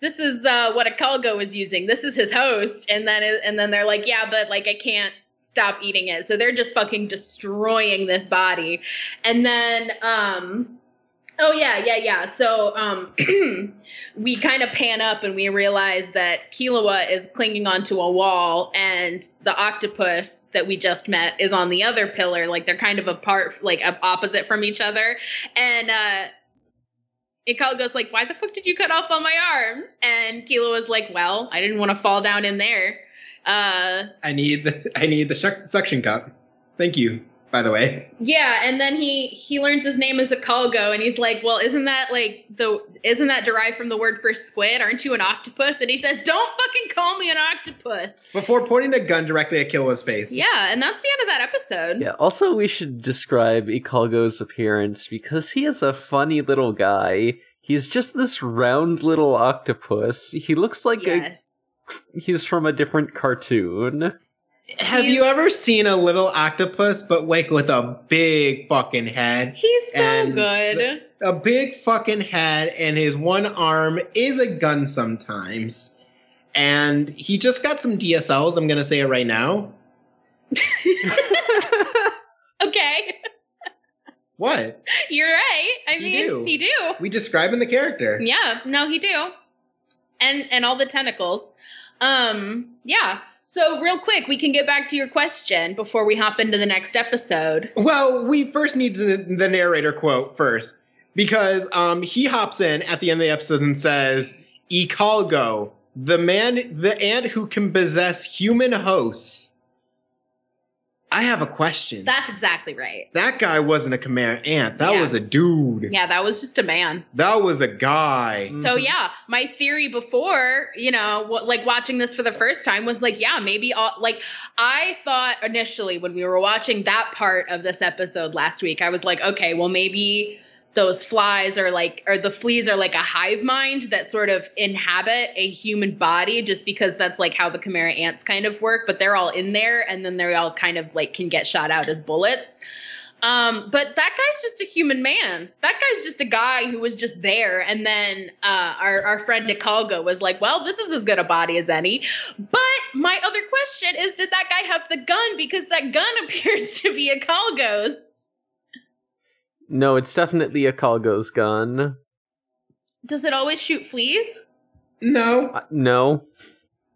this is uh, what Ikalgo is using. This is his host, and then it, and then they're like, yeah, but like I can't stop eating it. So they're just fucking destroying this body, and then um, oh yeah, yeah, yeah. So um, we kind of pan up and we realize that Killua is clinging onto a wall, and the octopus that we just met is on the other pillar. Like they're kind of apart, like opposite from each other, and. uh Ikalgo's like, "Why the fuck did you cut off all my arms?" And Killua was like, "Well, I didn't want to fall down in there." Uh,
I need the I need the suction cup. Thank you, by the way.
yeah, and then he he learns his name is Ikalgo, and he's like, "Well, isn't that like the isn't that derived from the word for squid? Aren't you an octopus?" And he says, "Don't fucking call me an octopus."
Before pointing a gun directly at Killua's face.
Yeah, and that's the end of that episode.
Yeah, also we should describe Ikalgo's appearance because he is a funny little guy. He's just this round little octopus. He looks like
Yes.
a, he's from a different cartoon.
Have you ever seen a little octopus but like with a big fucking head?
He's so good.
A big fucking head and his one arm is a gun sometimes. And he just got some DSLs, I'm gonna say it right now.
Okay,
What?
you're right. I
He
mean,
do.
he do.
We describe describing the character.
Yeah, no, he do. And and all the tentacles. Um, yeah. So real quick, we can get back to your question before we hop into the next episode.
Well, we first need the, narrator quote first because um, he hops in at the end of the episode and says, "Ikalgo, the man, the ant who can possess human hosts." I have a question.
That's exactly right.
that guy wasn't a chimera ant. That
Yeah.
was a dude.
Yeah, that was just a man.
That was a guy.
So mm-hmm. yeah, my theory before, you know, what, like watching this for the first time was like, yeah, maybe all like I thought initially when we were watching that part of this episode last week, I was like, okay, well maybe those flies are like or the fleas are like a hive mind that sort of inhabit a human body just because that's like how the chimera ants kind of work but they're all in there and then they all kind of like can get shot out as bullets um, but that guy's just a human man. That guy's just a guy who was just there. And then uh, our, our friend Ikalgo was like, well, this is as good a body as any. But my other question is, did that guy have the gun? Because that gun appears to be Ikalgo's.
No, it's definitely a Ikalgo's gun.
Does it always shoot fleas?
No,
Uh, no.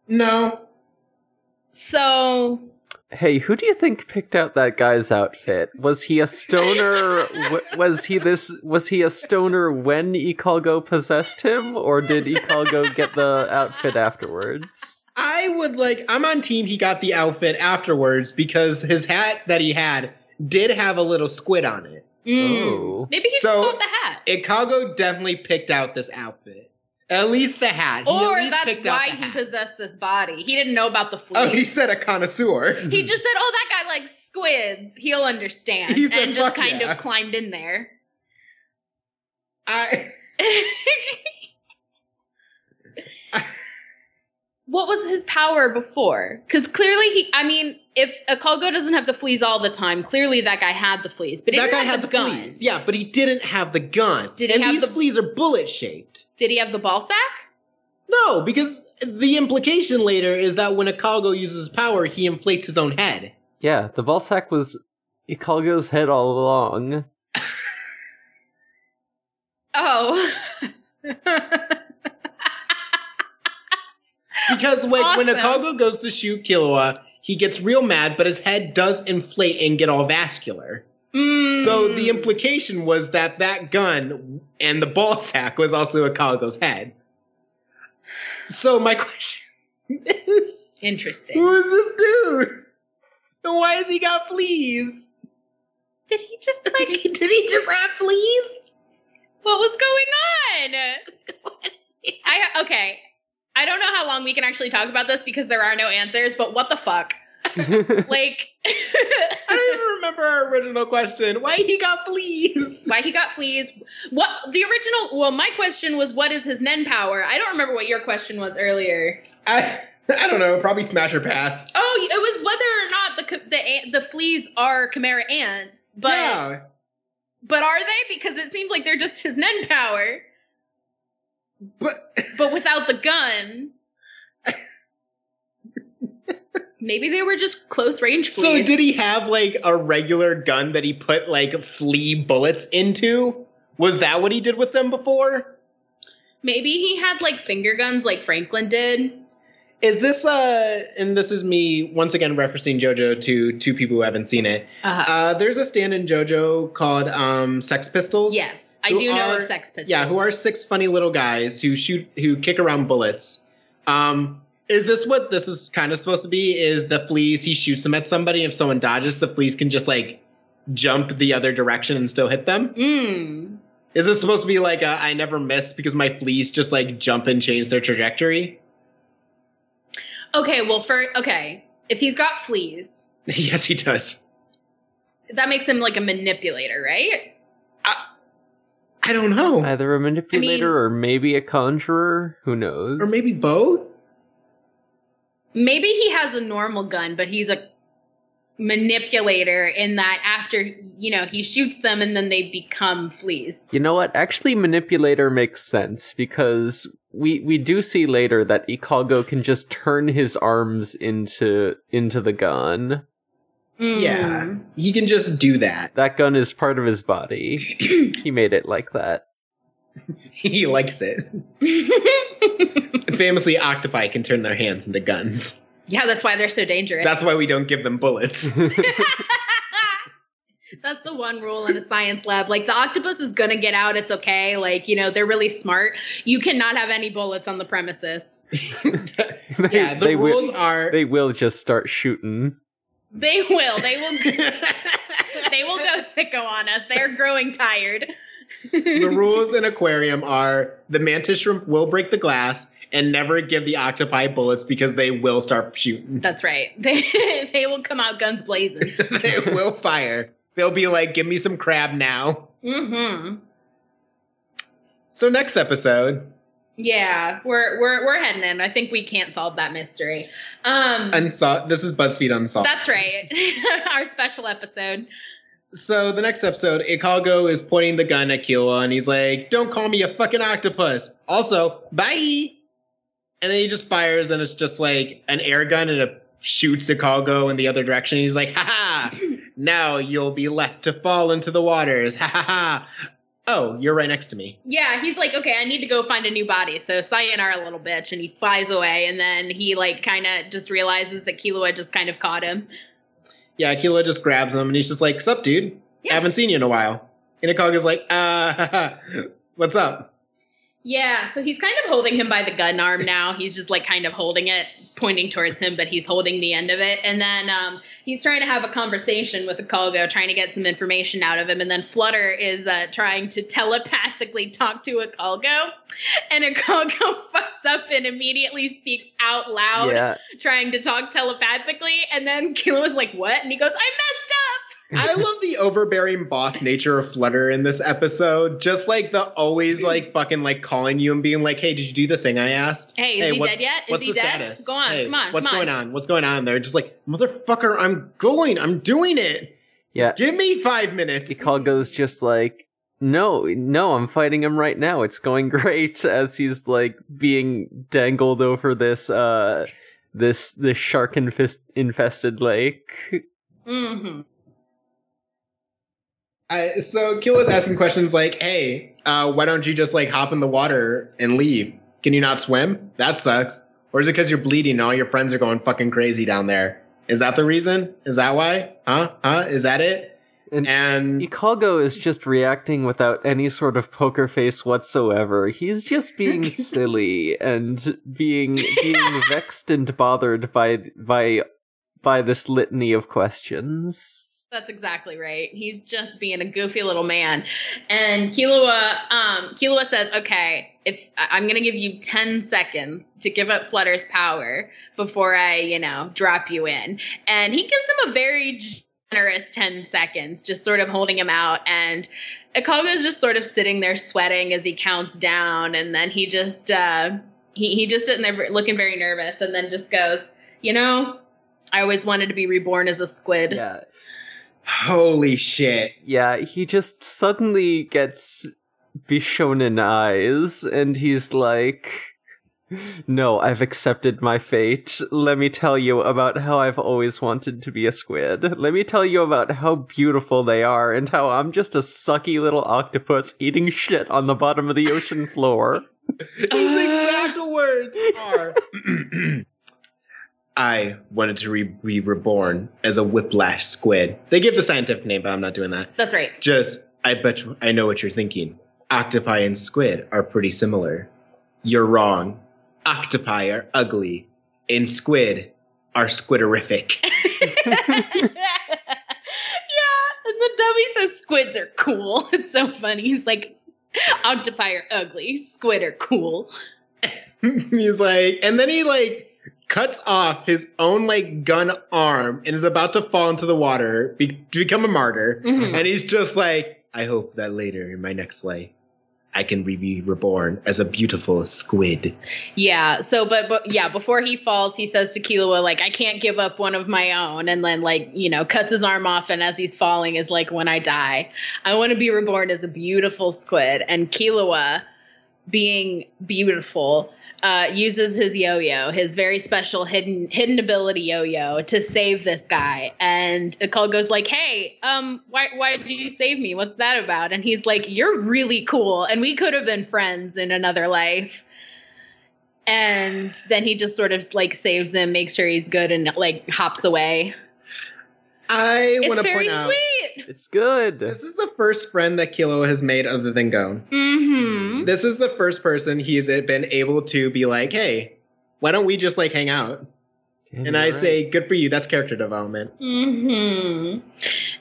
no.
So
Hey, who do you think picked out that guy's outfit? Was he a stoner? w- was he this? Was he a stoner when Ikalgo possessed him, or did Ikalgo get the outfit afterwards?
I would like. I'm on team. He got the outfit afterwards because his hat that he had did have a little squid on it.
Mm,
Oh.
maybe he
So-
just bought the hat.
Ikalgo definitely picked out this outfit. At least the hat. He
Or that's
picked
why
the
he
hat.
possessed this body. He didn't know about the fleas.
Oh, he said a connoisseur.
He just said, "Oh, that guy likes squids. He'll understand,"
He said,
and just kind
yeah."
of climbed in there.
I,
what was his power before? Because clearly he, I mean, if Ikalgo doesn't have the fleas all the time, clearly that guy had the fleas. But he
that
didn't
guy
have
had
the,
the
gun.
fleas. Yeah, but he didn't have the gun.
Did he
and
have
these
the-
fleas are bullet shaped.
Did he have the ball sack?
No, because the implication later is that when Ikalgo uses power, he inflates his own head.
Yeah, the ball sack was Ikalgo's head all along.
Oh.
Because when, when
Awesome.
Goes to shoot Killua, he gets real mad, but his head does inflate and get all vascular.
Mm.
So the implication was that that gun and the ball sack was also Ikalgo's head. So my question is,
Interesting.
who is this dude? And why has he got fleas?
Did he just like?
Did he just have fleas?
what was going on? I okay. I don't know how long we can actually talk about this because there are no answers. But what the fuck? Like,
I don't even remember our original question. Why he got fleas?
why he got fleas? What the original? Well, my question was, what is his Nen power? I don't remember what your question was earlier.
I I don't know. Probably smash or pass.
Oh, it was whether or not the the ant- the fleas are chimera ants, but
yeah.
but are they? Because it seems like they're just his Nen power,
But
but without the gun. Maybe they were just close range
so did he have like a regular gun that he put like flea bullets into? Was that what he did with them before?
Maybe he had like finger guns like Franklin did.
Is this uh and this is me once again referencing JoJo to two people who haven't seen it.
Uh,
Uh there's a stand in JoJo called um Sex Pistols.
yes, I do know
are-
of Sex Pistols.
Yeah, who are six funny little guys who shoot who kick around bullets. Um is this what this is kind of supposed to be? Is the fleas he shoots them at somebody if someone dodges the fleas can just like jump the other direction and still hit them?
Mm.
Is this supposed to be like a I never miss because my fleas just like jump and change their trajectory?
Okay, well, for okay, if he's got fleas,
yes, he does.
that makes him like a manipulator, right?
I don't know.
Either a manipulator or maybe a conjurer. Who knows?
or maybe both?
Maybe he has a normal gun, but he's a manipulator in that after you know he shoots them and then they become fleas.
You know what? Actually, manipulator makes sense because we we do see later that Ikalgo can just turn his arms into into the gun.
Mm.
Yeah. He can just do that.
That gun is part of his body. he made it like that.
he likes it. Famously, octopi can turn their hands into guns.
yeah, that's why they're so dangerous.
That's why we don't give them bullets.
That's the one rule in a science lab. Like the octopus is gonna get out, it's okay. Like, you know, they're really smart. You cannot have any bullets on the premises.
They-
yeah, the
they
rules
will,
are.
they will just start shooting.
They will. They will they will go sicko on us. They're growing tired.
the rules in aquarium are the mantis shrimp will break the glass and never give the octopi bullets because they will start shooting.
That's right. They they will come out guns blazing.
they will fire. They'll be like, "Give me some crab now."
Mm-hmm.
So next episode,
Yeah, we're we're we're heading in. I think we can't solve that mystery. Um,
unsolved. This is BuzzFeed Unsolved.
that's right. Our special episode.
So the next episode, Ikalgo is pointing the gun at Killua and he's like, "Don't call me a fucking octopus." Also, bye. And then he just fires and it's just like an air gun and it shoots Ikalgo in the other direction. He's like, "Ha ha! Now you'll be left to fall into the waters." Ha ha ha! Oh, you're right next to me.
Yeah, he's like, okay, I need to go find a new body. So sayonara, little bitch, and he flies away. And then he like kind of just realizes that Killua just kind of caught him.
Yeah, Killua just grabs him and he's just like, "Sup, dude?
Yeah.
Haven't seen you in a while." And Ikalgo's like, "Uh, what's up?"
Yeah, so he's kind of holding him by the gun arm now. He's just like kind of holding it, pointing towards him, but he's holding the end of it. And then um, he's trying to have a conversation with Ikalgo, trying to get some information out of him. And then Flutter is uh, trying to telepathically talk to Ikalgo. And Ikalgo fucks up and immediately speaks out loud,
Yeah.
trying to talk telepathically. And then Killua is like, What? And he goes, I messed up.
I love the overbearing boss nature of Flutter in this episode. Just like the always like fucking like calling you and being like, "Hey, did you do the thing I asked?
Hey, is
hey,
he
what's,
dead yet? Is
what's
he
the
dead?
status?
Go on,
Hey,
come on,
What's
come
going on? What's going on there?" Just like, motherfucker, I'm going. I'm doing it.
Yeah.
Give me five minutes.
Call goes just like, no, no, I'm fighting him right now. It's going great as he's like being dangled over this, uh, this, this shark infest- infested lake.
Mm-hmm.
I, so Killua's asking questions like, "Hey, uh, why don't you just like hop in the water and leave? Can you not swim? That sucks. Or is it because you're bleeding and all your friends are going fucking crazy down there? Is that the reason? Is that why? Huh? Huh? Is that it?
And
And
Ikalgo is just reacting without any sort of poker face whatsoever. He's just being silly and being being vexed and bothered by by by this litany of questions.
That's exactly right. He's just being a goofy little man. And Killua, um, Killua says, "Okay, if I'm going to give you 10 seconds to give up Flutter's power before I, you know, drop you in." And he gives him a very generous 10 seconds, just sort of holding him out. And Ikalgo is just sort of sitting there sweating as he counts down, and then he just uh, he he just sitting there looking very nervous, and then just goes, "You know." I always wanted to be reborn as a squid.
Yeah.
Holy shit.
Yeah, he just suddenly gets Bishonen eyes, and he's like, No, I've accepted my fate. Let me tell you about how I've always wanted to be a squid. Let me tell you about how beautiful they are, and how I'm just a sucky little octopus eating shit on the bottom of the ocean floor.
His exact words are I wanted to re- be reborn as a whiplash squid. They give the scientific name, but I'm not doing that.
That's right.
Just, I bet you, I know what you're thinking. Octopi and squid are pretty similar. You're wrong. Octopi are ugly, and squid are squiderific.
yeah, and the dummy says squids are cool. It's so funny. He's like, octopi are ugly, squid are cool.
He's like, and then he like cuts off his own like gun arm and is about to fall into the water be- to become a martyr.
Mhm.
And he's just like, I hope that later in my next life, I can be reborn as a beautiful squid.
Yeah. So, but but yeah, before he falls, he says to Killua, like, I can't give up one of my own, and then like you know cuts his arm off, and as he's falling, is like, when I die, I want to be reborn as a beautiful squid. And Killua, being beautiful, uh, uses his yo-yo, his very special hidden hidden ability yo-yo, to save this guy. And Ikalgo's like, "Hey, um, why why did you save me? What's that about?" And he's like, "You're really cool, and we could have been friends in another life." And then he just sort of like saves him, makes sure he's good, and like hops away.
I want to point out
sweet.
It's good.
this is the first friend that Killua has made other than Gon.
Mm-hmm.
This is the first person he's been able to be like, hey, why don't we just like hang out? And I say, good for you. That's character development.
Mm-hmm.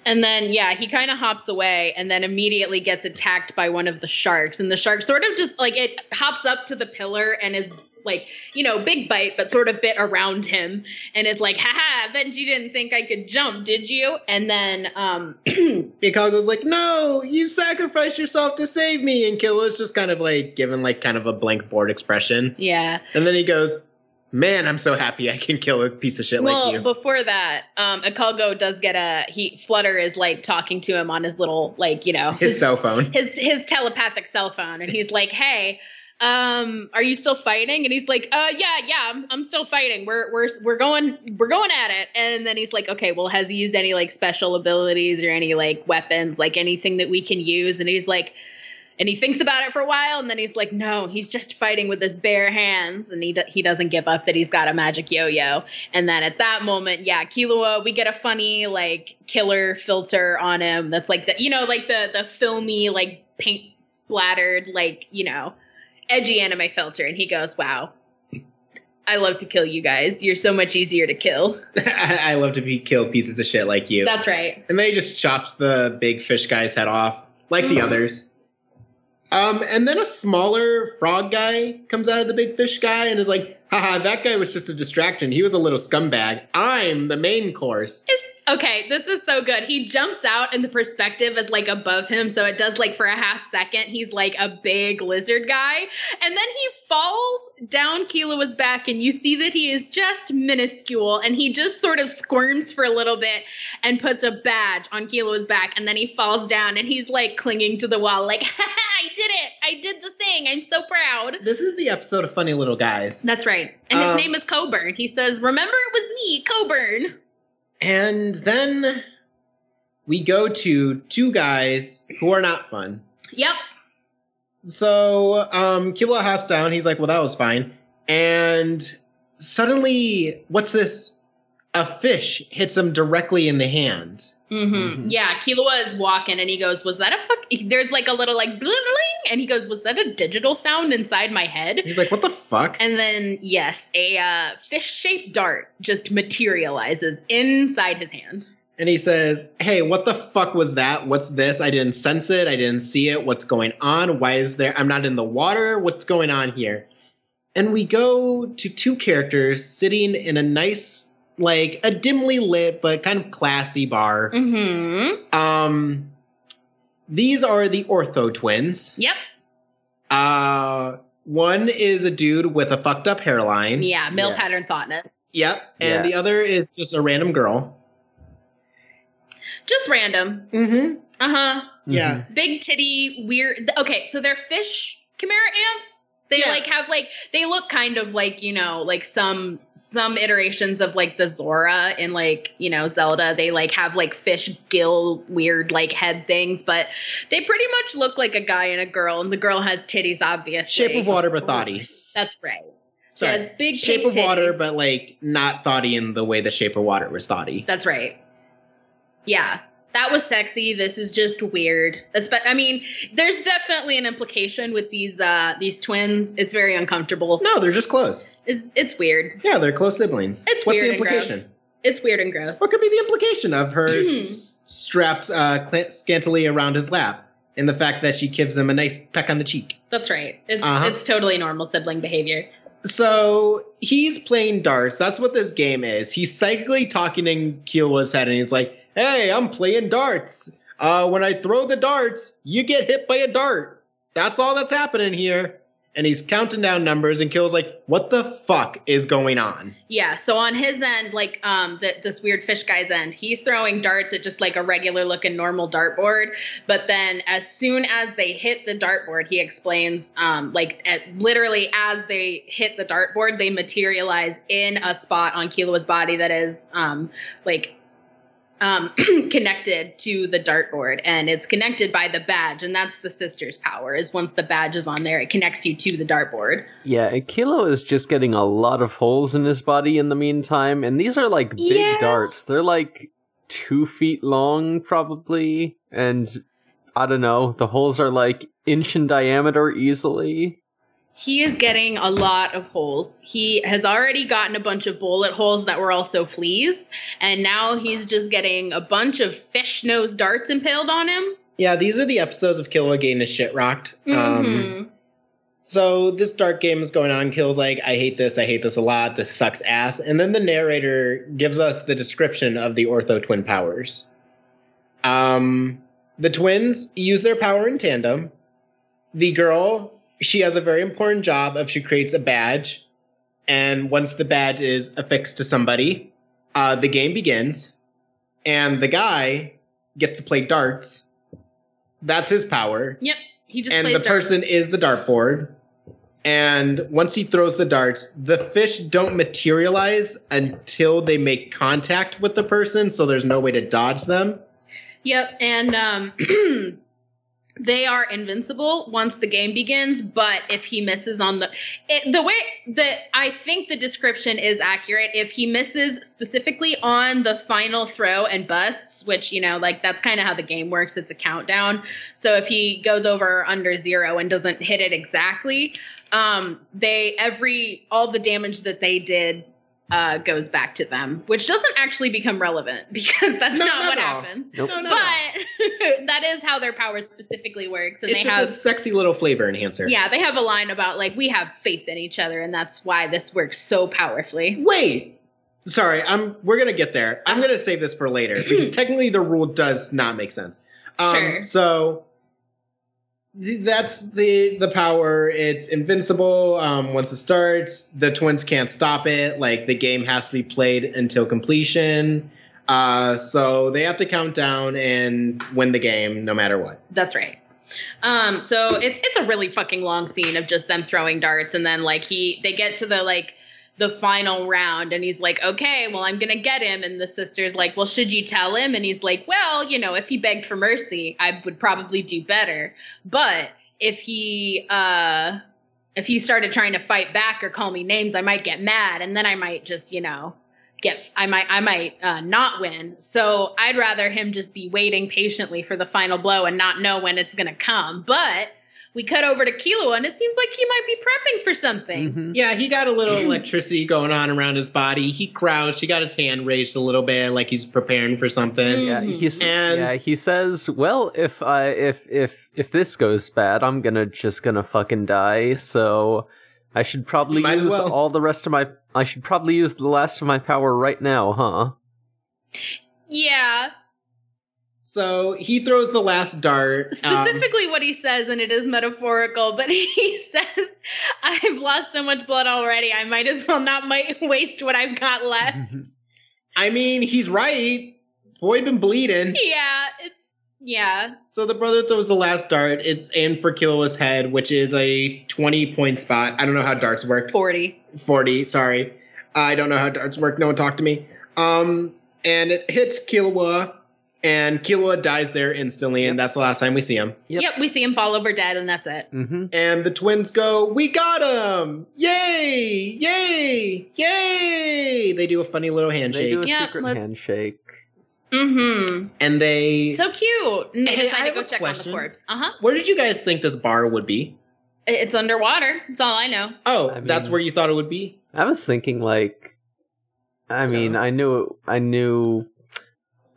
And then yeah, he kind of hops away and then immediately gets attacked by one of the sharks. And the shark sort of just like it hops up to the pillar and is like you know big bite but sort of bit around him and is like haha bet you didn't think i could jump did you and then um
Ikalgo's like, no, you sacrificed yourself to save me. And Killua's just kind of like given like kind of a blank bored expression.
yeah
And then he goes, man, I'm so happy I can kill a piece of shit
well
like you.
before that um Ikalgo does get a he flutter is like talking to him on his little like you know
His cell phone.
his his telepathic cell phone and he's like hey um are you still fighting? And he's like uh yeah yeah I'm, I'm still fighting. We're we're we're going we're going at it. And then he's like okay well has he used any like special abilities or any like weapons like anything that we can use? And he's like and he thinks about it for a while. And then he's like no he's just fighting with his bare hands. And he he doesn't give up that he's got a magic yo-yo. And then at that moment yeah Killua we get a funny like killer filter on him. That's like the you know like the the filmy like paint splattered like you know edgy anime filter and he goes wow I love to kill you guys. You're so much easier to kill.
I, I love to be kill pieces of shit like you.
That's right.
and then he just chops the big fish guy's head off, like the
Mhm.
others. Um, and then a smaller frog guy comes out of the big fish guy and is like, haha, that guy was just a distraction. He was a little scumbag. I'm the main course.
It's okay. This is so good. He jumps out and the perspective is like above him. So it does like for a half second, he's like a big lizard guy. And then he falls down Killua's back and you see that he is just minuscule and he just sort of squirms for a little bit and puts a badge on Killua's back. And then he falls down and he's like clinging to the wall, like, I did it. I did the thing. I'm so proud.
This is the episode of Funny Little Guys.
That's right. And his
Um,
name is Coburn. He says, Remember it was me, Coburn.
And then we go to two guys who are not fun.
Yep.
So um Killua hops down, he's like, Well, that was fine. And suddenly, what's this? A fish hits him directly in the hand.
Mm-hmm.
Mhm.
Yeah, Killua is walking and he goes, Was that a fuck? There's like a little like bling bling. And he goes, Was that a digital sound inside my head?
He's like, What the fuck?
And then, yes, a uh, fish shaped dart just materializes inside his hand.
And he says, Hey, what the fuck was that? What's this? I didn't sense it. I didn't see it. What's going on? Why is there? I'm not in the water. What's going on here? And we go to two characters sitting in a nice, like a dimly lit but kind of classy bar.
Mm-hmm.
Um, these are the Ortho twins.
Yep.
Uh, one is a dude with a fucked up hairline.
Yeah, male
Yeah.
pattern thoughtness.
Yep. And
Yeah.
the other is just a random girl.
Just random.
Mm-hmm.
Uh-huh.
Yeah.
Big titty, weird. Okay, so they're fish chimera ants. They
Yeah.
like have like they look kind of like you know like some some iterations of like the Zora in like you know Zelda. They like have like fish gill weird like head things, but they pretty much look like a guy and a girl, and the girl has titties obviously.
Shape of water, but thoughty.
Course.
That's right. She
Sorry.
has big
Shape
pink
of water, but like not thoughty in the way the shape of water was thoughty.
That's right. Yeah. That was sexy. This is just weird. I mean, there's definitely an implication with these uh these twins. It's very uncomfortable.
No, they're just close.
It's it's weird.
Yeah, they're close siblings.
It's
What's
weird
the
and gross.
implication?
It's weird and gross.
What could be the implication of her
Hmm.
s- strapped uh, scantily around his lap, and the fact that she gives him a nice peck on the cheek?
That's right. It's
Uh-huh.
it's totally normal sibling behavior.
So he's playing darts. That's what this game is. He's psychically talking in Killua's head, and he's like, "Hey, I'm playing darts. Uh, when I throw the darts, you get hit by a dart. That's all that's happening here." And he's counting down numbers, and Kill's like, "What the fuck is going on?"
Yeah. So on his end, like um the, this weird fish guy's end, he's throwing darts at just like a regular looking normal dartboard. But then as soon as they hit the dartboard, he explains um like at literally as they hit the dartboard, they materialize in a spot on Killua's body that is um like um, connected to the dartboard and it's connected by the badge and that's the sister's power is once the badge is on there it connects you to the dartboard
Yeah, akilo is just getting a lot of holes in his body in the meantime, and these are like big
Yeah.
darts. They're like two feet long, probably, and I don't know. The holes are like inch in diameter easily.
He is getting a lot of holes. He has already gotten a bunch of bullet holes that were also fleas, and now he's just getting a bunch of fish nose darts impaled on him.
Yeah, these are the episodes of Killua getting his shit rocked. Um,
Mhm.
So this dark game is going on. Kill's like, I hate this. I hate this a lot. This sucks ass. And then the narrator gives us the description of the ortho twin powers. Um, the twins use their power in tandem. The girl, she has a very important job of she creates a badge, and once the badge is affixed to somebody, uh, the game begins, and the guy gets to play darts. That's his power
Yep. He just
and the person is the dartboard. And once he throws the darts, the fish don't materialize until they make contact with the person, so there's no way to dodge them.
Yep, and um, they are invincible once the game begins. But if he misses on the it, the way that I think the description is accurate, if he misses specifically on the final throw and busts, which you know, like that's kind of how the game works. It's a countdown. So if he goes over under zero and doesn't hit it exactly, um, they every all the damage that they did. Uh, goes back to them, which doesn't actually become relevant because that's
No,
not,
not
what happens
Nope.
No, no,
but that is how their power specifically works and
It's
they
just
have
a sexy little flavor enhancer.
yeah they have a line about like we have faith in each other and that's why this works so powerfully
Wait. Sorry, I'm we're gonna get there. I'm gonna save this for later because technically the rule does not make sense. Um,
Sure.
So that's the the power. It's invincible. Um, once it starts, the twins can't stop it. Like the game has to be played until completion. Uh, so they have to count down and win the game no matter what.
that's right um so it's it's a really fucking long scene of just them throwing darts and then like he they get to the like the final round. And he's like okay well i'm gonna get him. And the sister's like well should you tell him? And he's like well you know if he begged for mercy i would probably do better. But if he uh if he started trying to fight back or call me names i might get mad. And then i might just you know get i might i might uh, not win. So i'd rather him just be waiting patiently for the final blow and not know when it's to come. But we cut over to Killua and it seems like he might be prepping for something
Mhm.
Yeah, he got a little electricity going on around his body. He crouched. He got his hand raised a little bit, like he's preparing for something.
Yeah, he's
And-
yeah. He says, "Well, if I if if if this goes bad, I'm gonna just gonna fucking die. So I should probably use
well."
all the rest of my. I should probably use the last of my power right now, huh?
yeah
So he throws the last dart. um,
specifically what he says and it is metaphorical but he says i've lost so much blood already i might as well not might waste what i've got left
I mean, he's right. Boy been bleeding.
yeah it's yeah
So the brother throws the last dart. It's aimed for Killua's head, which is a 20 point spot. I don't know how darts work.
40
40, sorry. I don't know how darts work. No one talk to me. Um, and it hits Killua, and Killua dies there instantly, and that's the last time we see him.
Yep.
Yep. we see him fall over dead, and that's it.
hmm
And the twins go, "We got him! Yay! Yay! Yay!" They do a funny little handshake.
They
handshake,
do a
Yeah,
secret
let's-
handshake.
Mm-hmm.
and they.
So cute. And they
Hey, I
decide to go
a
check on the
question.
corpse. Uh huh.
where did you guys think this bar would be?
It's underwater. That's all I know.
Oh,
I
that's
mean-
where you thought it would be.
I was thinking like, I mean,
No.
I knew, I knew,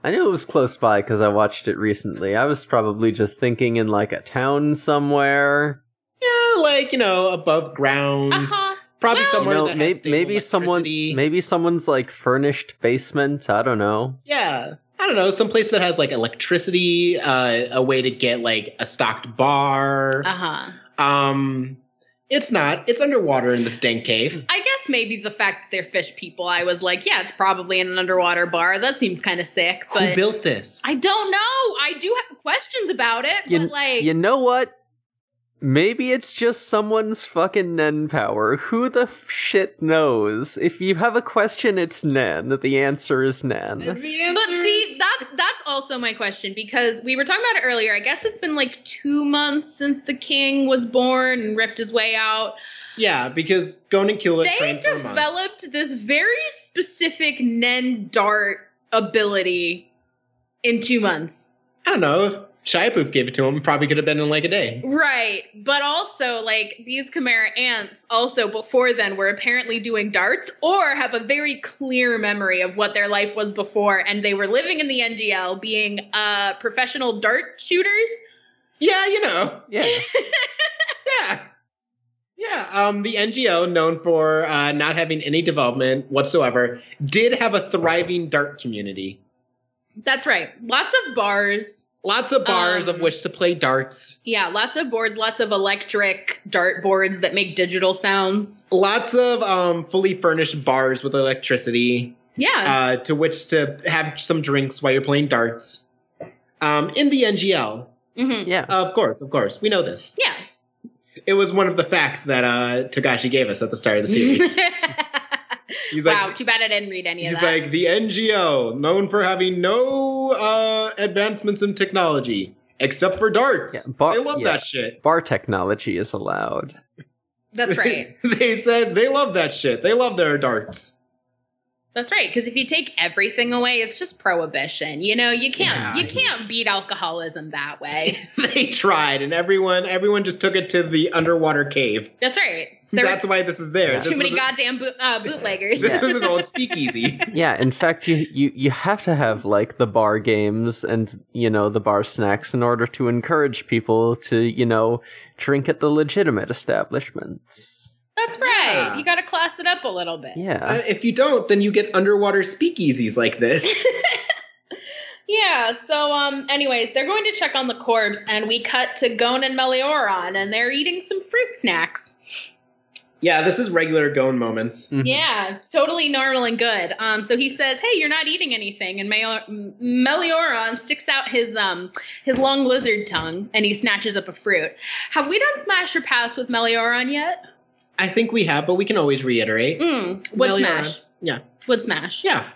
I knew it was close by because I watched it recently. I was probably just thinking in like a town somewhere.
Yeah, like you know, above ground,
Uh huh.
probably
Well-
You
somewhere
know,
that
may-
has
maybe someone, maybe someone's like furnished basement. I don't know.
Yeah, I don't know, someplace that has like electricity, uh, a way to get like a stocked bar.
Uh huh.
Um, it's not. It's underwater in this dank cave.
I guess maybe the fact that they're fish people, I was like, yeah, it's probably in an underwater bar. That seems kind of sick,
Who
but
built this?
I don't know. I do have questions about it,
You,
but like,
you know what? Maybe it's just someone's fucking Nen power. Who the f- shit knows? If you have a question, it's Nen. The answer is Nen.
The
But see, that that's also my question because we were talking about it earlier. I guess it's been like two months since the king was born and ripped his way out.
yeah, because Gon and Killua
They
trained for a month.
developed this very specific Nen Dart ability in two months.
I don't know if Shaiapouf gave it to him. Probably could have been in like a day.
Right. But also, like, these Chimera ants also before then were apparently doing darts or have a very clear memory of what their life was before. And they were living in the NGL being uh, professional dart shooters.
Yeah, you know.
Yeah.
Yeah. Yeah, um, the NGL, known for uh, not having any development whatsoever, did have a thriving dart community.
That's right. Lots of bars.
Lots of bars
Um,
of which to play darts.
Yeah, lots of boards, lots of electric dart boards that make digital sounds.
Lots of um, fully furnished bars with electricity
Yeah.
uh, to which to have some drinks while you're playing darts. Um, in the NGL,
Mm-hmm.
Yeah.
of course, of course, we know this.
Yeah.
It was one of the facts that uh, Togashi gave us at the start of the series. He's like,
wow, too bad I didn't read any of that.
He's like the NGL, known for having no uh, advancements in technology except for darts.
Yeah, bar-
they love
yeah.
that shit.
Bar technology is allowed.
That's right.
they said they love that shit. They love their darts.
That's right. Because if you take everything away, it's just prohibition. You know, you can't
Yeah.
you can't beat alcoholism that way.
they tried, and everyone everyone just took it to the underwater cave.
That's right. There
That's why this is there.
Yeah.
were
This
too many goddamn boot, uh, bootleggers.
This
Yeah.
was an old speakeasy.
Yeah, in fact, you, you you have to have like the bar games and you know the bar snacks in order to encourage people to you know drink at the legitimate establishments.
That's right.
Yeah.
You got to class it up a little bit.
Yeah,
Uh, if you don't, then you get underwater speakeasies like this.
Yeah, so um anyways, they're going to check on the corpse and we cut to Gon and Meleoron and they're eating some fruit snacks.
Yeah, this is regular Gon moments.
Mhm.
Yeah, totally normal and good. Um so he says, "Hey, you're not eating anything." And Melior- Meleoron sticks out his um his long lizard tongue and he snatches up a fruit. Have we done smash or pass with Meleoron yet?
I think we have, but we can always reiterate.
Mm, wood
Meleoron.
smash.
Yeah.
Wood smash.
Yeah.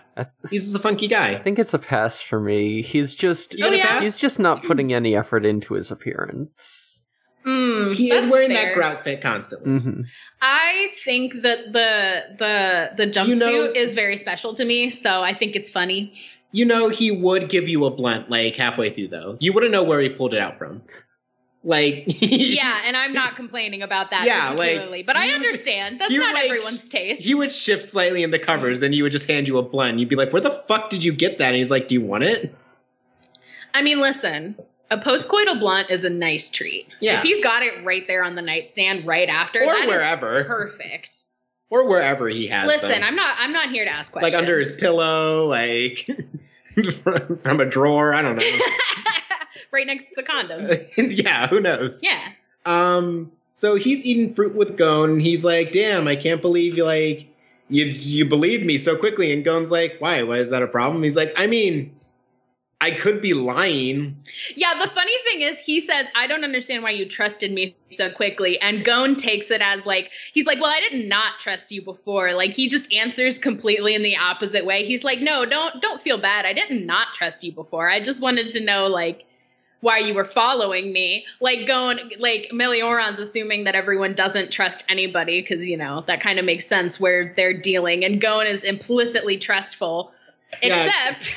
He's just a funky guy.
I think it's a pass for me. He's just
Oh, yeah?
he's just not putting any effort into his appearance.
Mm,
He is wearing
fair.
that grout fit constantly.
hmm
I think that the the the jumpsuit
You know-
is very special to me, so I think it's funny.
You know, he would give you a blunt like halfway through, though. You wouldn't know where he pulled it out from. Like,
yeah, and I'm not complaining about that
Yeah, like,
particularly, but I understand that's not
like,
everyone's taste.
he would shift slightly in the covers, then he would just hand you a blunt. You'd be like, "Where the fuck did you get that?" And he's like, "Do you want it?"
I mean, listen, a postcoital blunt is a nice treat.
Yeah.
If he's got it right there on the nightstand right after,
Or
that is
wherever.
perfect.
Or wherever he has it.
Listen,
them.
I'm not I'm not here to ask questions.
like under his pillow, like from, a drawer. I don't know.
right next to the condom.
yeah, who knows?
Yeah.
Um, so he's eating fruit with Gon, and he's like, "Damn, I can't believe you like you you believe me so quickly." And Gon's like, "Why? Why is that a problem?" He's like, "I mean, I could be lying."
Yeah, the funny thing is, he says, I don't understand why you trusted me so quickly. And Gon takes it as like, he's like, Well, I did not trust you before. Like, he just answers completely in the opposite way. He's like, No, don't, don't feel bad. I didn't not trust you before. I just wanted to know, like, why you were following me. Like, Gon, like, Meleoron's assuming that everyone doesn't trust anybody because, you know, that kind of makes sense where they're dealing. And Gon is implicitly trustful.
Yeah.
Except,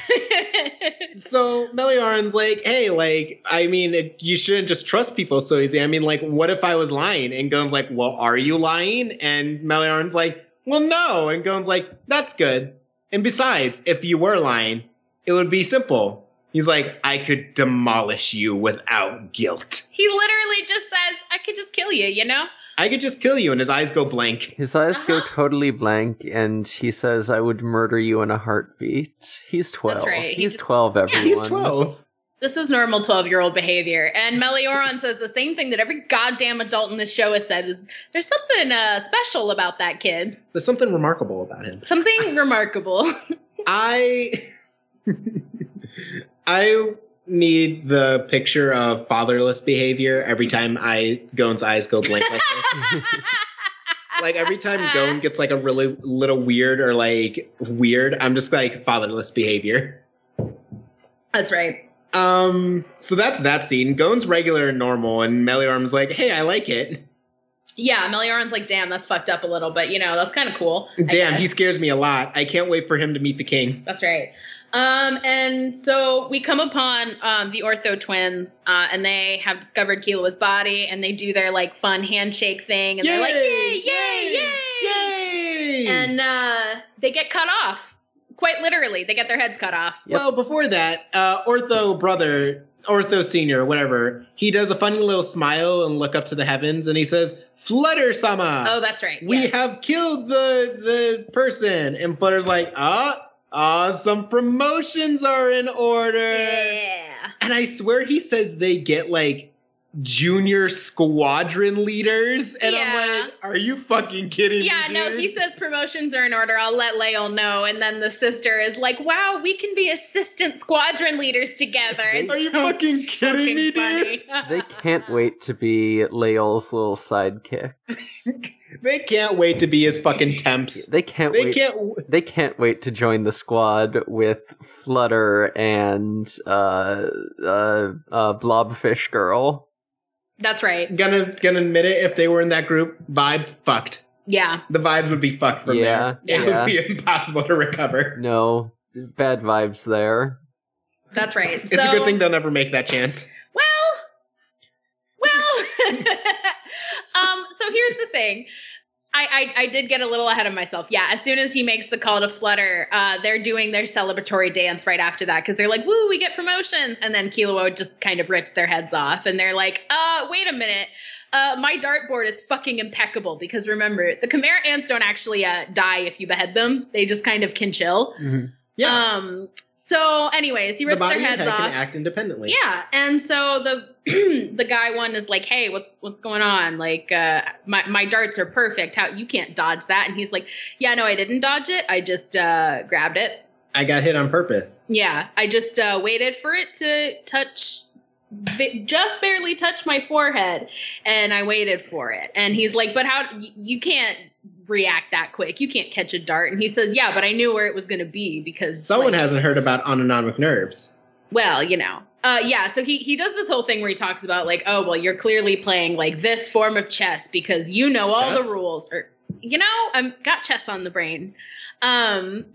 So Meleoron's like, "Hey, like, I mean, it, you shouldn't just trust people so easy. I mean, like, what if I was lying?" And Gon's like, "Well, are you lying?" And Meleoron's like, "Well, no." And Gon's like, "That's good. And besides, if you were lying, it would be simple." He's like, "I could demolish you without guilt.
he literally just says, I could just kill you, you know?
I could just kill you." And his eyes go blank.
His eyes go
Uh-huh.
totally blank, and he says, "I would murder you in a heartbeat." He's twelve.
right.
He's,
He's-
twelve. Everyone.
Yeah, He's twelve.
This is normal 12 year old behavior. And Meleoron says the same thing that every goddamn adult in this show has said is there's something uh, special about that kid.
There's something remarkable about him.
Something remarkable.
I I need the picture of fatherless behavior every time I Gon's eyes go blank like this. like every time Gon gets like a really little weird or like weird, I'm just like fatherless behavior.
That's right.
Um, so that's that scene. Gon's regular and normal, and Meleoron's like, "Hey, I like it.
Yeah, Meleoron's like, damn, that's fucked up a little, but you know, that's kind of cool.
Damn, he scares me a lot. I can't wait for him to meet the king."
That's right. Um, and so we come upon um, the Ortho twins, uh, and they have discovered Killua's body, and they do their like fun handshake thing, and they're like, yay, yay, yay,
yay!
and uh, they get cut off. Quite literally, they get their heads cut off.
Yep.
Well, before that, uh, Ortho brother Ortho Senior, whatever, he does a funny little smile and look up to the heavens, and he says, "Flutter Sama,
Oh, that's right.
we
yes.
have killed the the person." And Flutter's like, "Ah, ah, some promotions are in order."
Yeah.
And I swear he said they get like junior squadron leaders, and
Yeah.
I'm like, "Are you fucking kidding
Yeah,
me?"
Yeah,
no,
he says promotions are in order. I'll let Leol know. And then the sister is like, wow, we can be assistant squadron leaders together.
They-
It's
Are you
so
fucking kidding me, dude?
They can't wait to be Leol's little sidekicks.
They can't wait to be his fucking temps.
They can't
They
wait.
can't. w-
They can't wait to join the squad with Flutter and uh uh uh Blobfish Girl.
That's right.
Gonna gonna admit it. If they were in that group, vibes fucked.
Yeah.
The vibes would be fucked from
Yeah,
there. It
yeah.
would be impossible to recover.
No, bad vibes there.
That's right.
It's a good thing they'll never make that chance.
Um. So here's the thing. I, I I did get a little ahead of myself. Yeah. As soon as he makes the call to Flutter, uh, they're doing their celebratory dance right after that because they're like, "Woo, we get promotions!" And then Killua just kind of rips their heads off, and they're like, "Uh, wait a minute." Uh, my dartboard is fucking impeccable because remember the Chimera ants don't actually uh, die if you behead them; they just kind of can chill.
Yeah,
Um. So, anyways, he
the
rips their
body and
heads
head
off.
can act independently.
Yeah, and so the the guy one is like, "Hey, what's what's going on? Like, uh, my my darts are perfect. How you can't dodge that?" And he's like, "Yeah, no, I didn't dodge it. I just uh, grabbed it.
I got hit on purpose.
Yeah, I just uh, waited for it to touch." Just barely touch my forehead, and I waited for it. And he's like, "But how? You can't react that quick. You can't catch a dart." And he says, "Yeah, but I knew where it was going to be because
Someone
like,
hasn't heard about autonomic nerves.
well, you know. Uh, yeah, so he he does this whole thing where he talks about like, oh well, you're clearly playing like this form of chess because you know all
Chess?
the rules, or you know, I'm got chess on the brain. Um,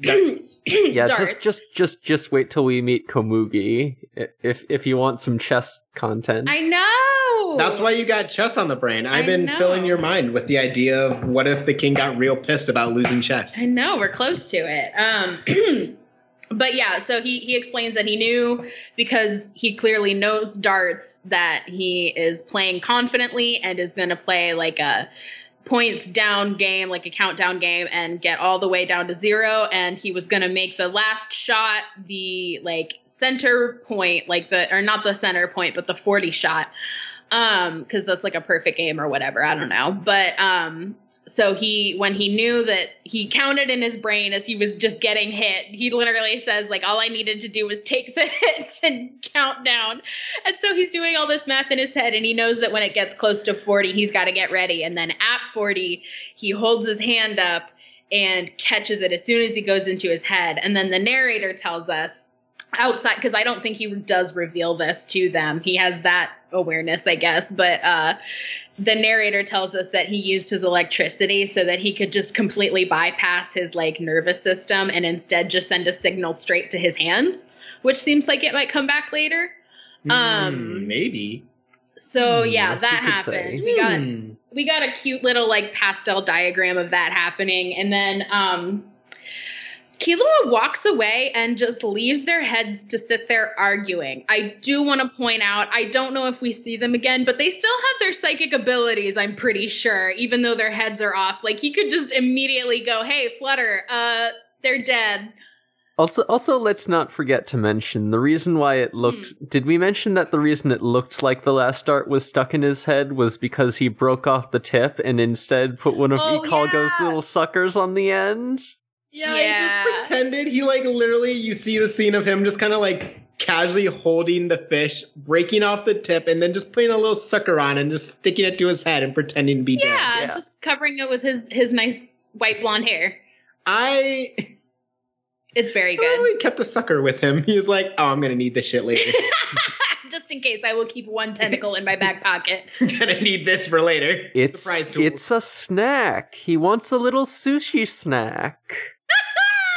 Yeah,
darts.
just just just just wait till we meet Komugi if if you want some chess content.
I know.
That's why you got chess on the brain. I've
I
been
know.
filling your mind with the idea of what if the king got real pissed about losing chess.
I know we're close to it. Um, but yeah, so he he explains that he knew because he clearly knows darts that he is playing confidently and is going to play like a points down game, like a countdown game, and get all the way down to zero. And he was to make the last shot the like center point, like the or not the center point, but the forty shot, um, because that's like a perfect game or whatever. I don't know, but um, so he when he knew that he counted in his brain as he was just getting hit he literally says like all i needed to do was take the hits and count down. And so he's doing all this math in his head and he knows that when it gets close to 40 he's got to get ready. And then at 40 he holds his hand up and catches it as soon as he goes into his head. And then the narrator tells us outside because i don't think he does reveal this to them. He has that awareness i guess. But uh the narrator tells us that he used his electricity so that he could just completely bypass his like nervous system and instead just send a signal straight to his hands which seems like it might come back later Um,
Hmm, maybe.
so
Hmm,
yeah that happened we got
Hmm.
we got a cute little like pastel diagram of that happening and then um Killua walks away and just leaves their heads to sit there arguing. I do want to point out, I don't know if we see them again, but they still have their psychic abilities, I'm pretty sure, even though their heads are off. Like he could just immediately go, "Hey, Flutter, uh they're dead."
Also, also, let's not forget to mention the reason why it looked.
Hmm.
Did we mention that the reason it looked like the last dart was stuck in his head was because he broke off the tip and instead put one of
Oh,
Ikalgo's
yeah.
little suckers on the end?
Yeah,
Yeah.
he just pretended. He like literally, you see the scene of him just kind of like casually holding the fish, breaking off the tip, and then just putting a little sucker on and just sticking it to his head and pretending to be dead.
Yeah,
Yeah.
just covering it with his his nice white blonde hair.
I
It's very
oh,
good.
he kept a sucker with him. He was like, "Oh, I'm gonna need this shit later.
just in case, I will keep one tentacle in my back pocket.
gonna need this for later."
It's
Surprise
it's a snack. He wants a little sushi snack.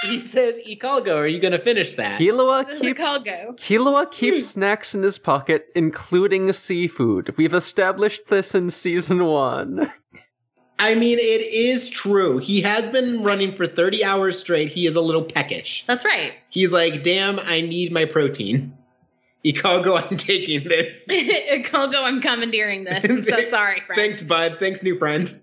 He says, "Ikalgo, are you gonna finish that?"
Killua
This is a
keeps
Kalgo.
Killua keeps snacks in his pocket, including seafood. We've established this in season one.
I mean, it is true. He has been running for 30 hours straight. He is a little peckish.
That's right.
He's like, damn, I need my protein. Ikalgo, I'm taking this.
Ikalgo, I'm commandeering this. I'm so sorry, friend.
Thanks, bud. Thanks, new friend.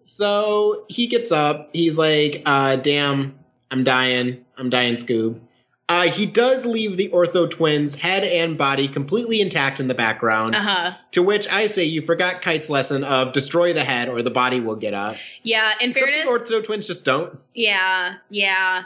So he gets up. He's like, uh, damn, I'm dying. I'm dying, Scoob. Uh, he does leave the Ortho twins' head and body completely intact in the background.
Uh huh.
To which I say you forgot Kite's lesson of destroy the head or the body will get up.
Yeah, in fairness,
Some Ortho twins just don't.
Yeah, yeah.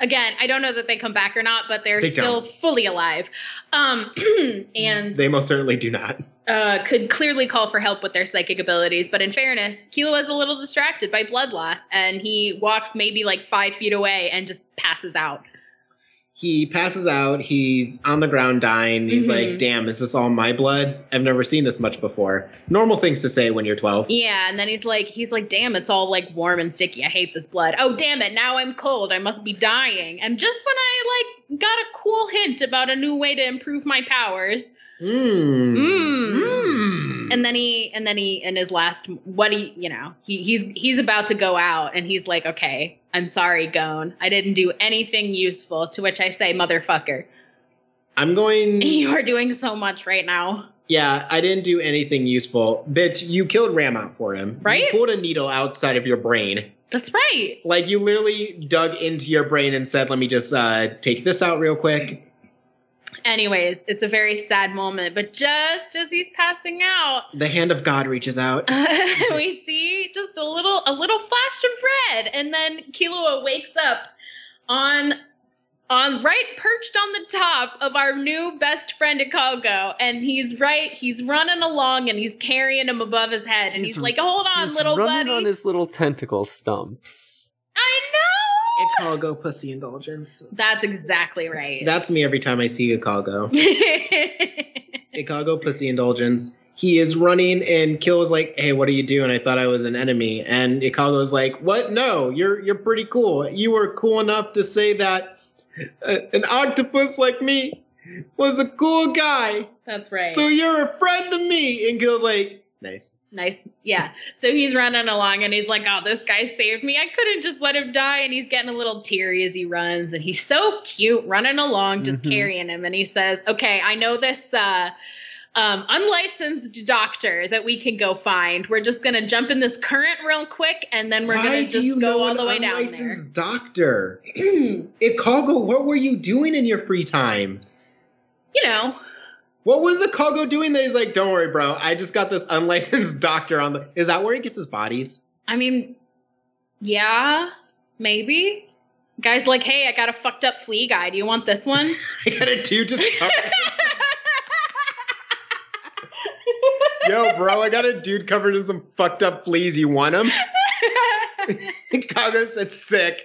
Again, I don't know that they come back or not, but they're
They
still
don't.
fully alive. Um, and
They most certainly do not.
Uh, could clearly call for help with their psychic abilities. But in fairness, Killua is a little distracted by blood loss, and he walks maybe like five feet away and just passes out.
He passes out. He's on the ground dying. He's
Mhm.
like, damn, is this all my blood? I've never seen this much before. Normal things to say when you're 12.
Yeah, and then he's like, he's like, damn, it's all like warm and sticky. I hate this blood. Oh, damn it, now I'm cold. I must be dying. And just when I like got a cool hint about a new way to improve my powers,
Mmm.
Mm.
Mmm.
and then he and then he in his last what he you know he he's he's about to go out and he's like okay i'm sorry Gon i didn't do anything useful to which i say motherfucker
I'm going.
you are doing so much right now
Yeah, I didn't do anything useful. Bitch, you killed Rammot for him.
Right?
You pulled a needle outside of your brain.
that's right
Like, you literally dug into your brain and said, let me just uh, take this out real quick.
Anyways it's a very sad moment but just as he's passing out
The hand of God reaches out.
we see just a little a little flash of red and then Killua wakes up on on right perched on the top of our new best friend Ikalgo and he's right he's running along and he's carrying him above his head and he's,
He's-
like hold on
He's
little
running
buddy
on his little tentacle stumps.
I know
Ikalgo pussy indulgence.
that's exactly right
That's me every time I see Ikalgo. Ikalgo pussy indulgence. He is running, and Kill is like, "Hey, what are you doing? I thought I was an enemy." And Ikalgo's like, "What? No, you're you're pretty cool. You were cool enough to say that uh, an octopus like me was a cool guy.
that's right
So you're a friend to me." And Kill's like, "Nice."
Nice. Yeah. So he's running along and he's like, oh, this guy saved me. I couldn't just let him die. And he's getting a little teary as he runs. And he's so cute running along, just
Mhm.
carrying him. And he says, okay, I know this uh, um, unlicensed doctor that we can go find. We're just going to jump in this current real quick. And then we're
Why
going to just go all the way down there.
unlicensed Doctor Ikalgo, what were you doing in your free time?
you know,
What was the Kago doing that he's like, don't worry, bro. I just got this unlicensed doctor on the. Is that where he gets his bodies?
I mean, yeah, maybe. Guy's like, hey, I got a fucked up flea guy. Do you want this one?
I got a dude just. Covered. Yo, bro, I got a dude covered in some fucked up fleas. You want him? Kago said sick.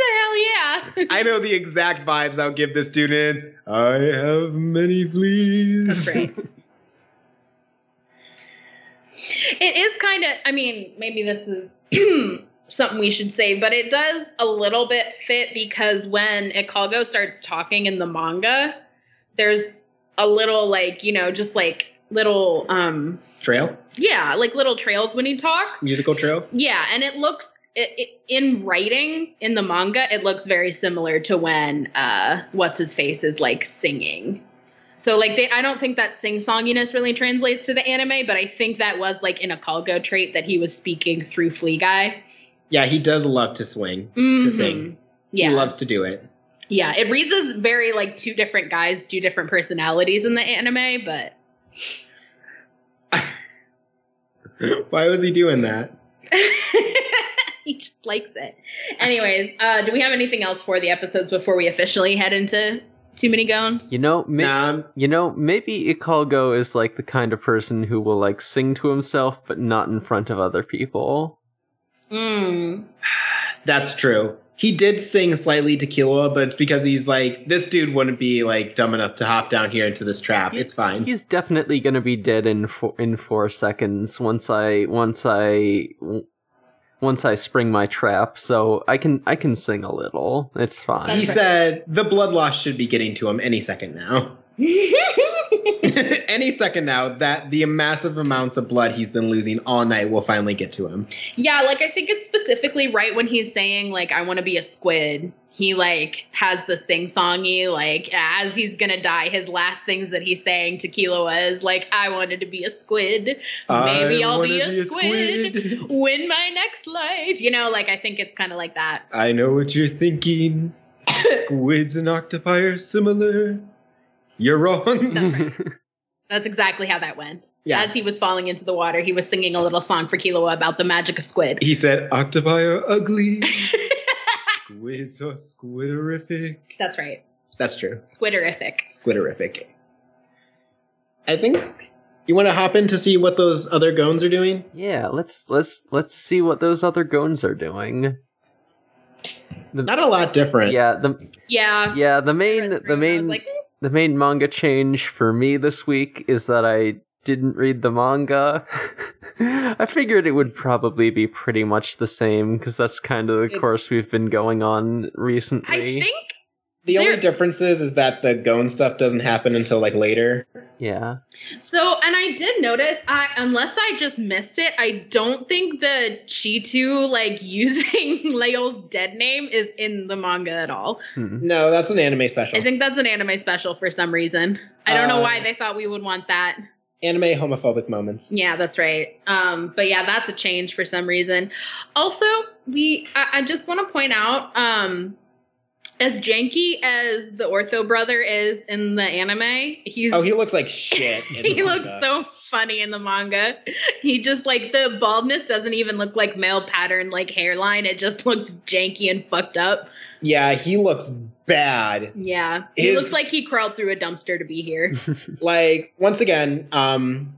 Hell yeah.
I know the exact vibes I'll give this. In. I have many fleas.
That's it is kind of, I mean, maybe this is something we should say, but it does a little bit fit because when Ikalgo starts talking in the manga, there's a little, like, you know, just like little, um,
Trail?
yeah, like little trails when he talks.
Musical trail?
Yeah, and it looks it, it, in writing in the manga, it looks very similar to when uh, what's his face is like singing. So like they, I don't think that sing songiness really translates to the anime, but I think that was like in a Kalgo trait that he was speaking through Flea Guy.
Yeah, he does love to swing.
Mhm.
sing.
Yeah,
He loves to do it.
yeah. It reads as very like two different guys, two different personalities in the anime, but
Why was he doing that?
he just likes it. Anyways, uh, do we have anything else for the episodes before we officially head into Too Many Gones?
You know, ma-
Nah,
you know, maybe Ikalgo is like the kind of person who will like sing to himself, but not in front of other people.
Mm.
That's true. He did sing slightly to Killua, but it's because he's like, this dude wouldn't be like dumb enough to hop down here into this trap. It's fine.
He's definitely gonna be dead in four, in four seconds once I once I once I spring my trap. So I can I can sing a little. It's fine.
He said the blood loss should be getting to him any second now. any second now that the massive amounts of blood he's been losing all night will finally get to him.
yeah, like I think it's specifically right when he's saying like I want to be a squid. He like has the sing songy like as he's gonna die his last things that he's saying to Killua is like i wanted to be a squid maybe
I
i'll be a, squid,
squid.
win my next life you know like i think it's kind of like that
I know what you're thinking. Squids and octopi are similar. You're wrong.
That's right. that's exactly how that went
Yeah.
as he was falling into the water he was singing a little song for Killua about the magic of squid
He said octopi are ugly. Squids are squiderific.
that's right
That's true.
squiderific
Squiderific. I think you want to hop in to see what those other goons are doing.
yeah, let's let's let's see what those other goons are doing.
Not a lot different.
Yeah, the
yeah
yeah the main the main
like, eh.
the main manga change for me this week is that I didn't read the manga. I figured it would probably be pretty much the same because that's kind of the
It-
course we've been going on recently.
I think
The only difference is, is that the goon stuff doesn't happen until like later.
yeah.
so. And I did notice, I unless I just missed it, I don't think the Cheetu like using Leo's dead name is in the manga at all.
Hmm.
No, that's an anime special.
I think that's an anime special for some reason. I don't know
Uh,
why they thought we would want that.
Anime homophobic moments.
Yeah, that's right. Um, but yeah, that's a change for some reason. Also, we I, I just want to point out, um, as janky as the Ortho brother is in the anime, he's
Oh, he looks like shit.
he looks so funny in the manga. He just like the baldness doesn't even look like male pattern like hairline. It just looks janky and fucked up.
Yeah, he looks bad.
Yeah. He
His-
looks like he crawled through a dumpster to be here.
Like once again, um,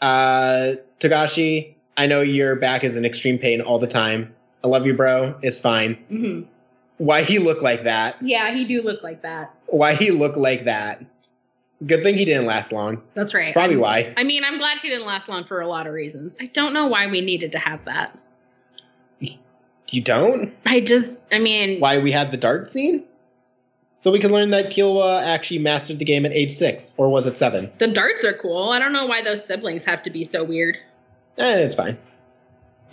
uh, Togashi, I know your back is in extreme pain all the time. I love you, bro. It's fine.
hmm
Why he look like that?
Yeah, he do look like that.
Why he look like that? Good thing he didn't last long.
That's right.
That's probably
I'm-
why.
I mean, I'm glad he didn't last long for a lot of reasons. I don't know why we needed to have that.
You don't?
I just, I mean,
Why we had the dart scene? So we can learn that Killua actually mastered the game at age six, or was it seven?
the darts are cool. I don't know why those siblings have to be so weird.
Eh, it's fine.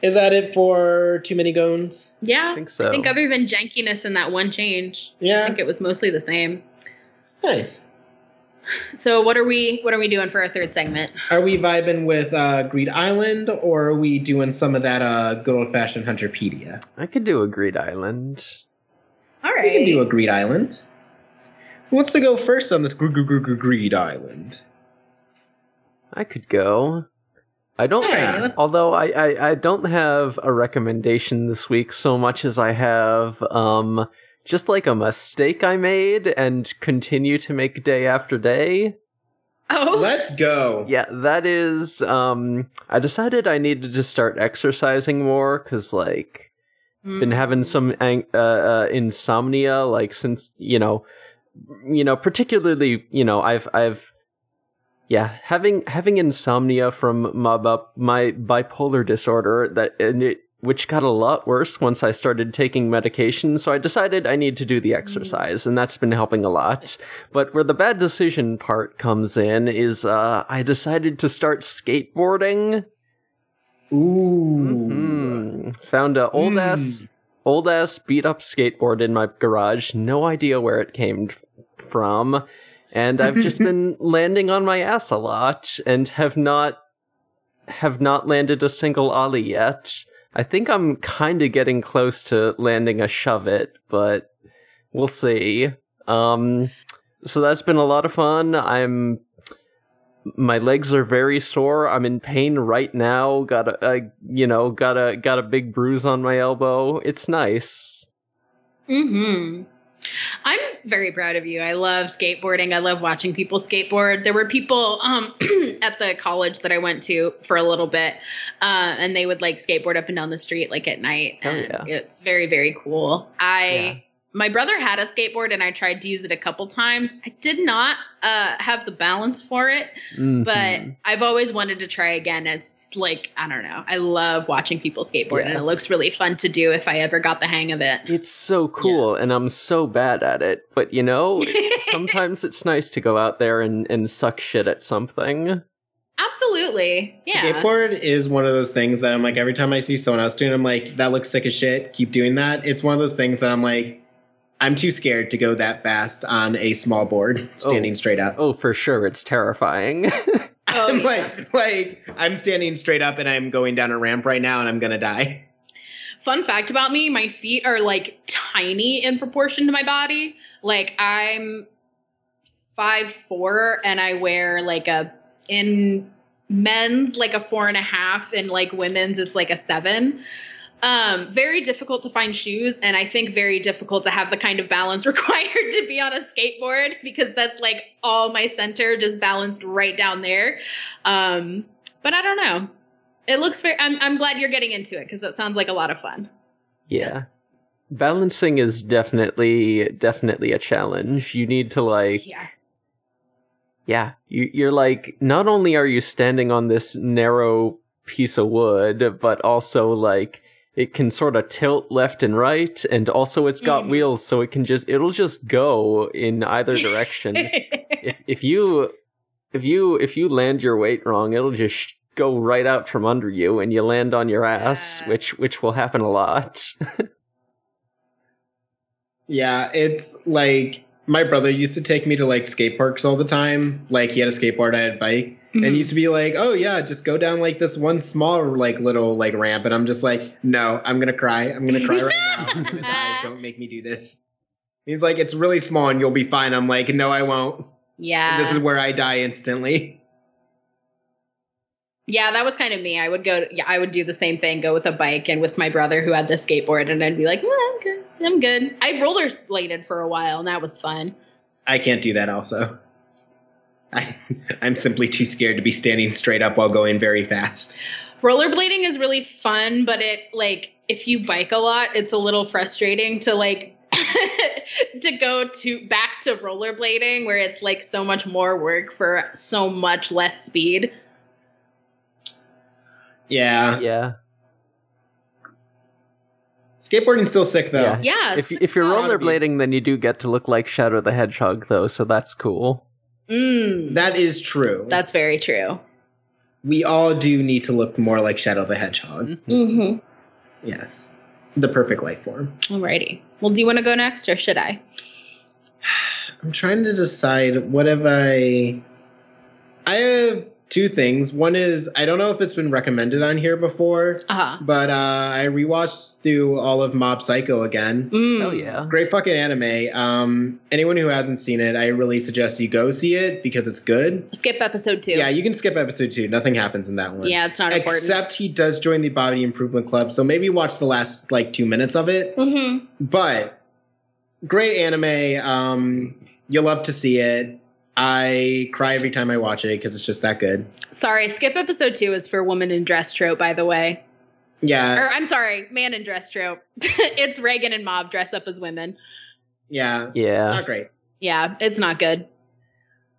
Is that it for too many goons?
Yeah.
I think so.
I think other than jankiness and that one change,
yeah, I
think it was mostly the same.
nice.
So what are we what are we doing for our third segment?
Are we vibing with uh, Greed Island, or are we doing some of that uh, good old fashioned Hunterpedia?
I could do a Greed Island.
All right.
We can do
right.
a Greed Island. Who wants to go first on this gr- gr- gr- gr- Greed Island?
I could go. I don't.
Yeah,
although I, I I don't have a recommendation this week so much as I have um just like a mistake I made and continue to make day after day.
Oh.
Let's go.
Yeah, that is um I decided I needed to start exercising more cuz like
Mm.
been having some ang- uh, uh insomnia like since you know you know particularly you know I've I've yeah having having insomnia from my bi- my bipolar disorder that and it which got a lot worse once I started taking medication so I decided I need to do the exercise and that's been helping a lot but where the bad decision part comes in is uh I decided to start skateboarding
Ooh.
Mhm. Found a old
Mm.
ass, old ass beat up skateboard in my garage. No idea where it came from, and I've just been landing on my ass a lot and have not have not landed a single ollie yet. I think I'm kind of getting close to landing a shove it, but we'll see. Um, so that's been a lot of fun. I'm my legs are very sore. I'm in pain right now. Got a, you know, got a got a big bruise on my elbow. It's nice.
Hmm. I'm very proud of you. I love skateboarding. I love watching people skateboard. There were people um, at the college that I went to for a little bit, uh, and they would like skateboard up and down the street like at night.
Oh, yeah.
It's very very cool. I.
Yeah.
My brother had a skateboard and I tried to use it a couple times. I did not uh, have the balance for it,
Mhm.
but I've always wanted to try again. It's like, I don't know. I love watching people skateboard and it looks really fun to do if I ever got the hang of it.
it's so cool, and I'm so bad at it. But you know, sometimes it's nice to go out there and and suck shit at something.
Absolutely. Yeah.
Skateboard is one of those things that I'm like, every time I see someone else doing, it, I'm like, that looks sick as shit. Keep doing that. It's one of those things that I'm like, I'm too scared to go that fast on a small board, standing
Oh.
straight up.
Oh, for sure, it's terrifying.
Oh,
I'm
yeah.
like, like I'm standing straight up and I'm going down a ramp right now and I'm gonna die.
Fun fact about me, my feet are like tiny in proportion to my body. Like I'm five four and I wear like a in men's like a four and a half and like women's it's like a seven. Um, very difficult to find shoes, and I think very difficult to have the kind of balance required to be on a skateboard because that's like all my center just balanced right down there. Um, but I don't know. It looks very. I'm I'm glad you're getting into it because that sounds like a lot of fun.
yeah. Balancing is definitely definitely a challenge. You need to like
Yeah.
Yeah, you, you're like, not only are you standing on this narrow piece of wood, but also like it can sort of tilt left and right, and also it's got
Mhm.
wheels, so it can just it'll just go in either direction. if if you if you if you land your weight wrong, it'll just go right out from under you, and you land on your ass,
Yeah.
which which will happen a lot.
Yeah, it's like my brother used to take me to like skate parks all the time. Like he had a skateboard, I had a bike.
Mhm.
And used to be like, "Oh yeah, just go down like this one small like little like ramp." And I'm just like, "No, I'm gonna cry. I'm gonna cry right now. Die. Don't make me do this." He's like, "It's really small and you'll be fine." I'm like, "No, I won't.
yeah.
This is where I die instantly."
Yeah, that was kind of me. I would go. Yeah, I would do the same thing. Go with a bike and with my brother who had the skateboard, and I'd be like, "Well, I'm good. I'm good." I rollerbladed for a while, and that was fun.
I can't do that. Also, I, I'm simply too scared to be standing straight up while going very fast.
Rollerblading is really fun, but it like if you bike a lot, it's a little frustrating to like to go to back to rollerblading where it's like so much more work for so much less speed.
Yeah,
yeah,
skateboarding's still sick though.
Yeah.
Yeah,
if if you're rollerblading, then you do get to look like Shadow the Hedgehog, though, so that's cool.
Mm,
That is true.
that's very true.
we all do need to look more like Shadow the Hedgehog.
Mm-hmm.
Yes. The perfect life form.
Alrighty. Well, do you want to go next, or should I?
I'm trying to decide what have I. I have two things. One is I don't know if it's been recommended on here before,
Uh huh.
but uh, I rewatched through all of Mob Psycho again.
Mm.
Oh yeah.
Great fucking anime. Um, anyone who hasn't seen it, I really suggest you go see it because it's good.
Skip episode two.
Yeah, you can skip episode two. Nothing happens in that one.
Yeah, it's not important.
Except he does join the Body Improvement Club, so maybe watch the last like two minutes of it.
Mm-hmm.
But great anime. Um, you'll love to see it. I cry every time I watch it because it's just that good.
Sorry, skip episode two is for woman in dress trope, by the way.
Yeah,
Or I'm sorry, man in dress trope. it's Reigen and Mob dress up as women.
yeah,
Yeah.
not great.
Yeah, it's not good.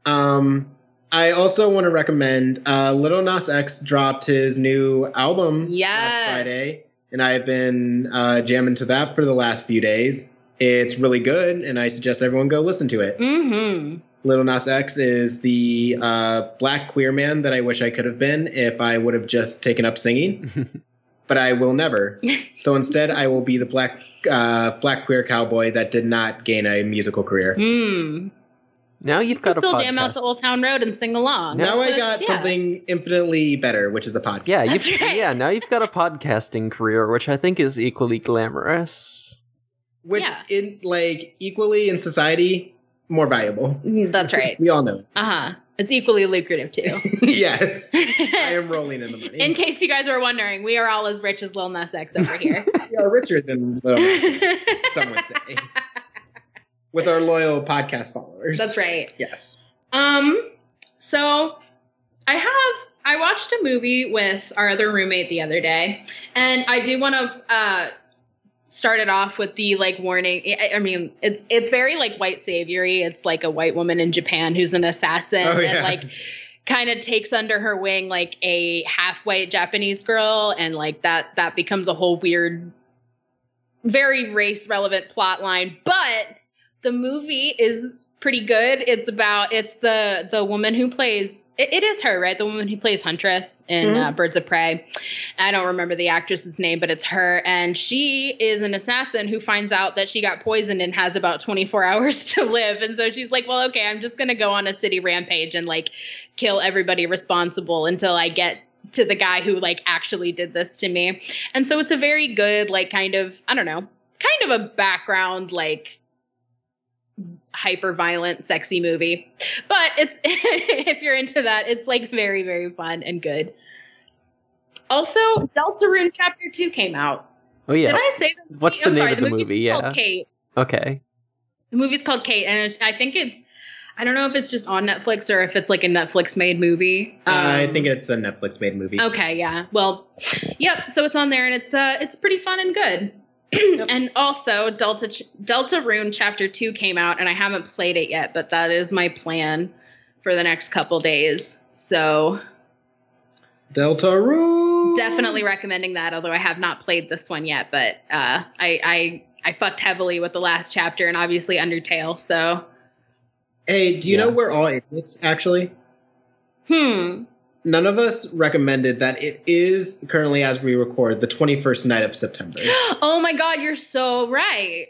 Um, I also want to recommend uh, Little Nas X dropped his new album
Yes.
last Friday, and I've been uh, jamming to that for the last few days. It's really good, and I suggest everyone go listen to it.
Mm-hmm.
Little Nas X is the uh, black queer man that I wish I could have been if I would have just taken up singing, but I will never. So instead, I will be the black uh, black queer cowboy that did not gain a musical career.
Mm.
Now you've
You
got a
still
podcast.
jam out to Old Town Road and sing along.
now
That's
I got
yeah.
something infinitely better, which is a podcast.
yeah,
That's
you've,
right.
yeah. Now you've got a podcasting career, which I think is equally glamorous.
which
Yeah.
in like equally in society more valuable.
That's right.
We all know.
Uh huh. It's equally lucrative too.
yes, I am rolling in the money.
In case you guys were wondering, we are all as rich as Lil Nas X over here.
we are richer than little, some would say, with our loyal podcast followers.
That's right.
Yes.
Um, so I have I watched a movie with our other roommate the other day, and I do want to uh start it off with the like warning. I, mean, it's it's very like white saviory. It's like a white woman in Japan who's an assassin
Oh,
and like kind of takes under her wing like a half white Japanese girl, and like that that becomes a whole weird, very race relevant plot line. But the movie is pretty good. It's about it's the the woman who plays it, it is her right, the woman who plays Huntress in uh, Birds of Prey. I don't remember the actress's name, but it's her, and she is an assassin who finds out that she got poisoned and has about 24 hours to live, and so she's like, well, okay, I'm just gonna go on a city rampage and like kill everybody responsible until I get to the guy who like actually did this to me. And so it's a very good like kind of I don't know, kind of a background like hyper violent sexy movie. But it's if you're into that, it's like very very fun and good. Also, Deltarune Chapter 2 came out.
Oh yeah.
Did I say the movie?
What's the
I'm
name
sorry,
of the
movie's
movie?
called
Yeah.
Kate.
Okay.
The movie's called Kate, and it's, I think it's. I don't know if it's just on Netflix or if it's like a Netflix made movie.
I
Um,
think it's a Netflix made movie.
Okay, yeah. Well, yep. So it's on there, and it's uh, it's pretty fun and good. And also, Delta Deltarune Chapter Two came out, and I haven't played it yet, but that is my plan for the next couple days. So
Deltarune.
definitely recommending that. Although I have not played this one yet, but uh, I I I fucked heavily with the last chapter, and obviously Undertale. So
Hey, do you
Yeah.
know we're all idiots? Actually,
hmm.
None of us recommended that it is currently, as we record, the 21st night of September.
Oh my God, you're so right.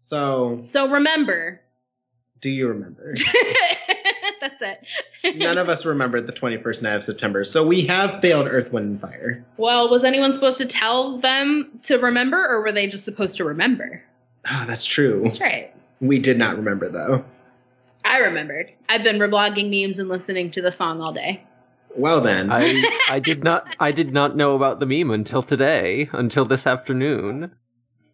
So,
So remember.
do you remember?
That's it.
None of us remembered the 21st night of September. So we have failed Earth, Wind, and Fire.
Well, was anyone supposed to tell them to remember, or were they just supposed to remember?
Ah, that's true.
That's right.
We did not remember though.
I remembered. I've been reblogging memes and listening to the song all day.
Well then,
I I did not I did not know about the meme until today, until this afternoon.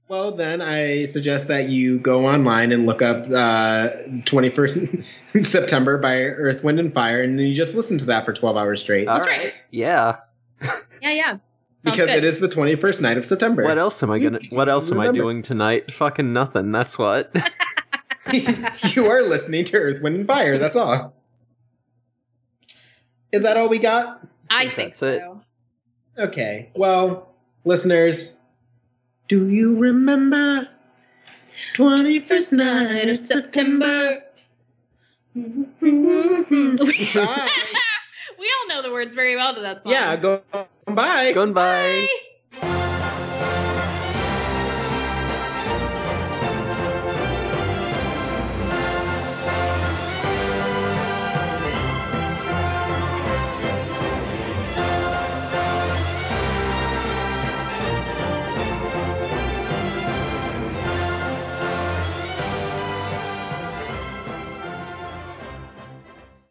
well then, I suggest that you go online and look up uh, 21st September by Earth, Wind, and Fire, and then you just listen to that for 12 hours straight
All
That's
right.
right.
Yeah.
Yeah, yeah. Sounds
because
good.
it is the 21st night of September.
What else am I gonna what else am I
Remember.
doing tonight? Fucking nothing, that's what.
you are listening to Earth, Wind, and Fire. That's all. Is that all we got?
I
think
think
that's it.
so.
Okay. Well, listeners, do you remember 21st night of September?
we
Bye.
all know the words very well to that song.
yeah, go bye.
Goodbye.
Bye.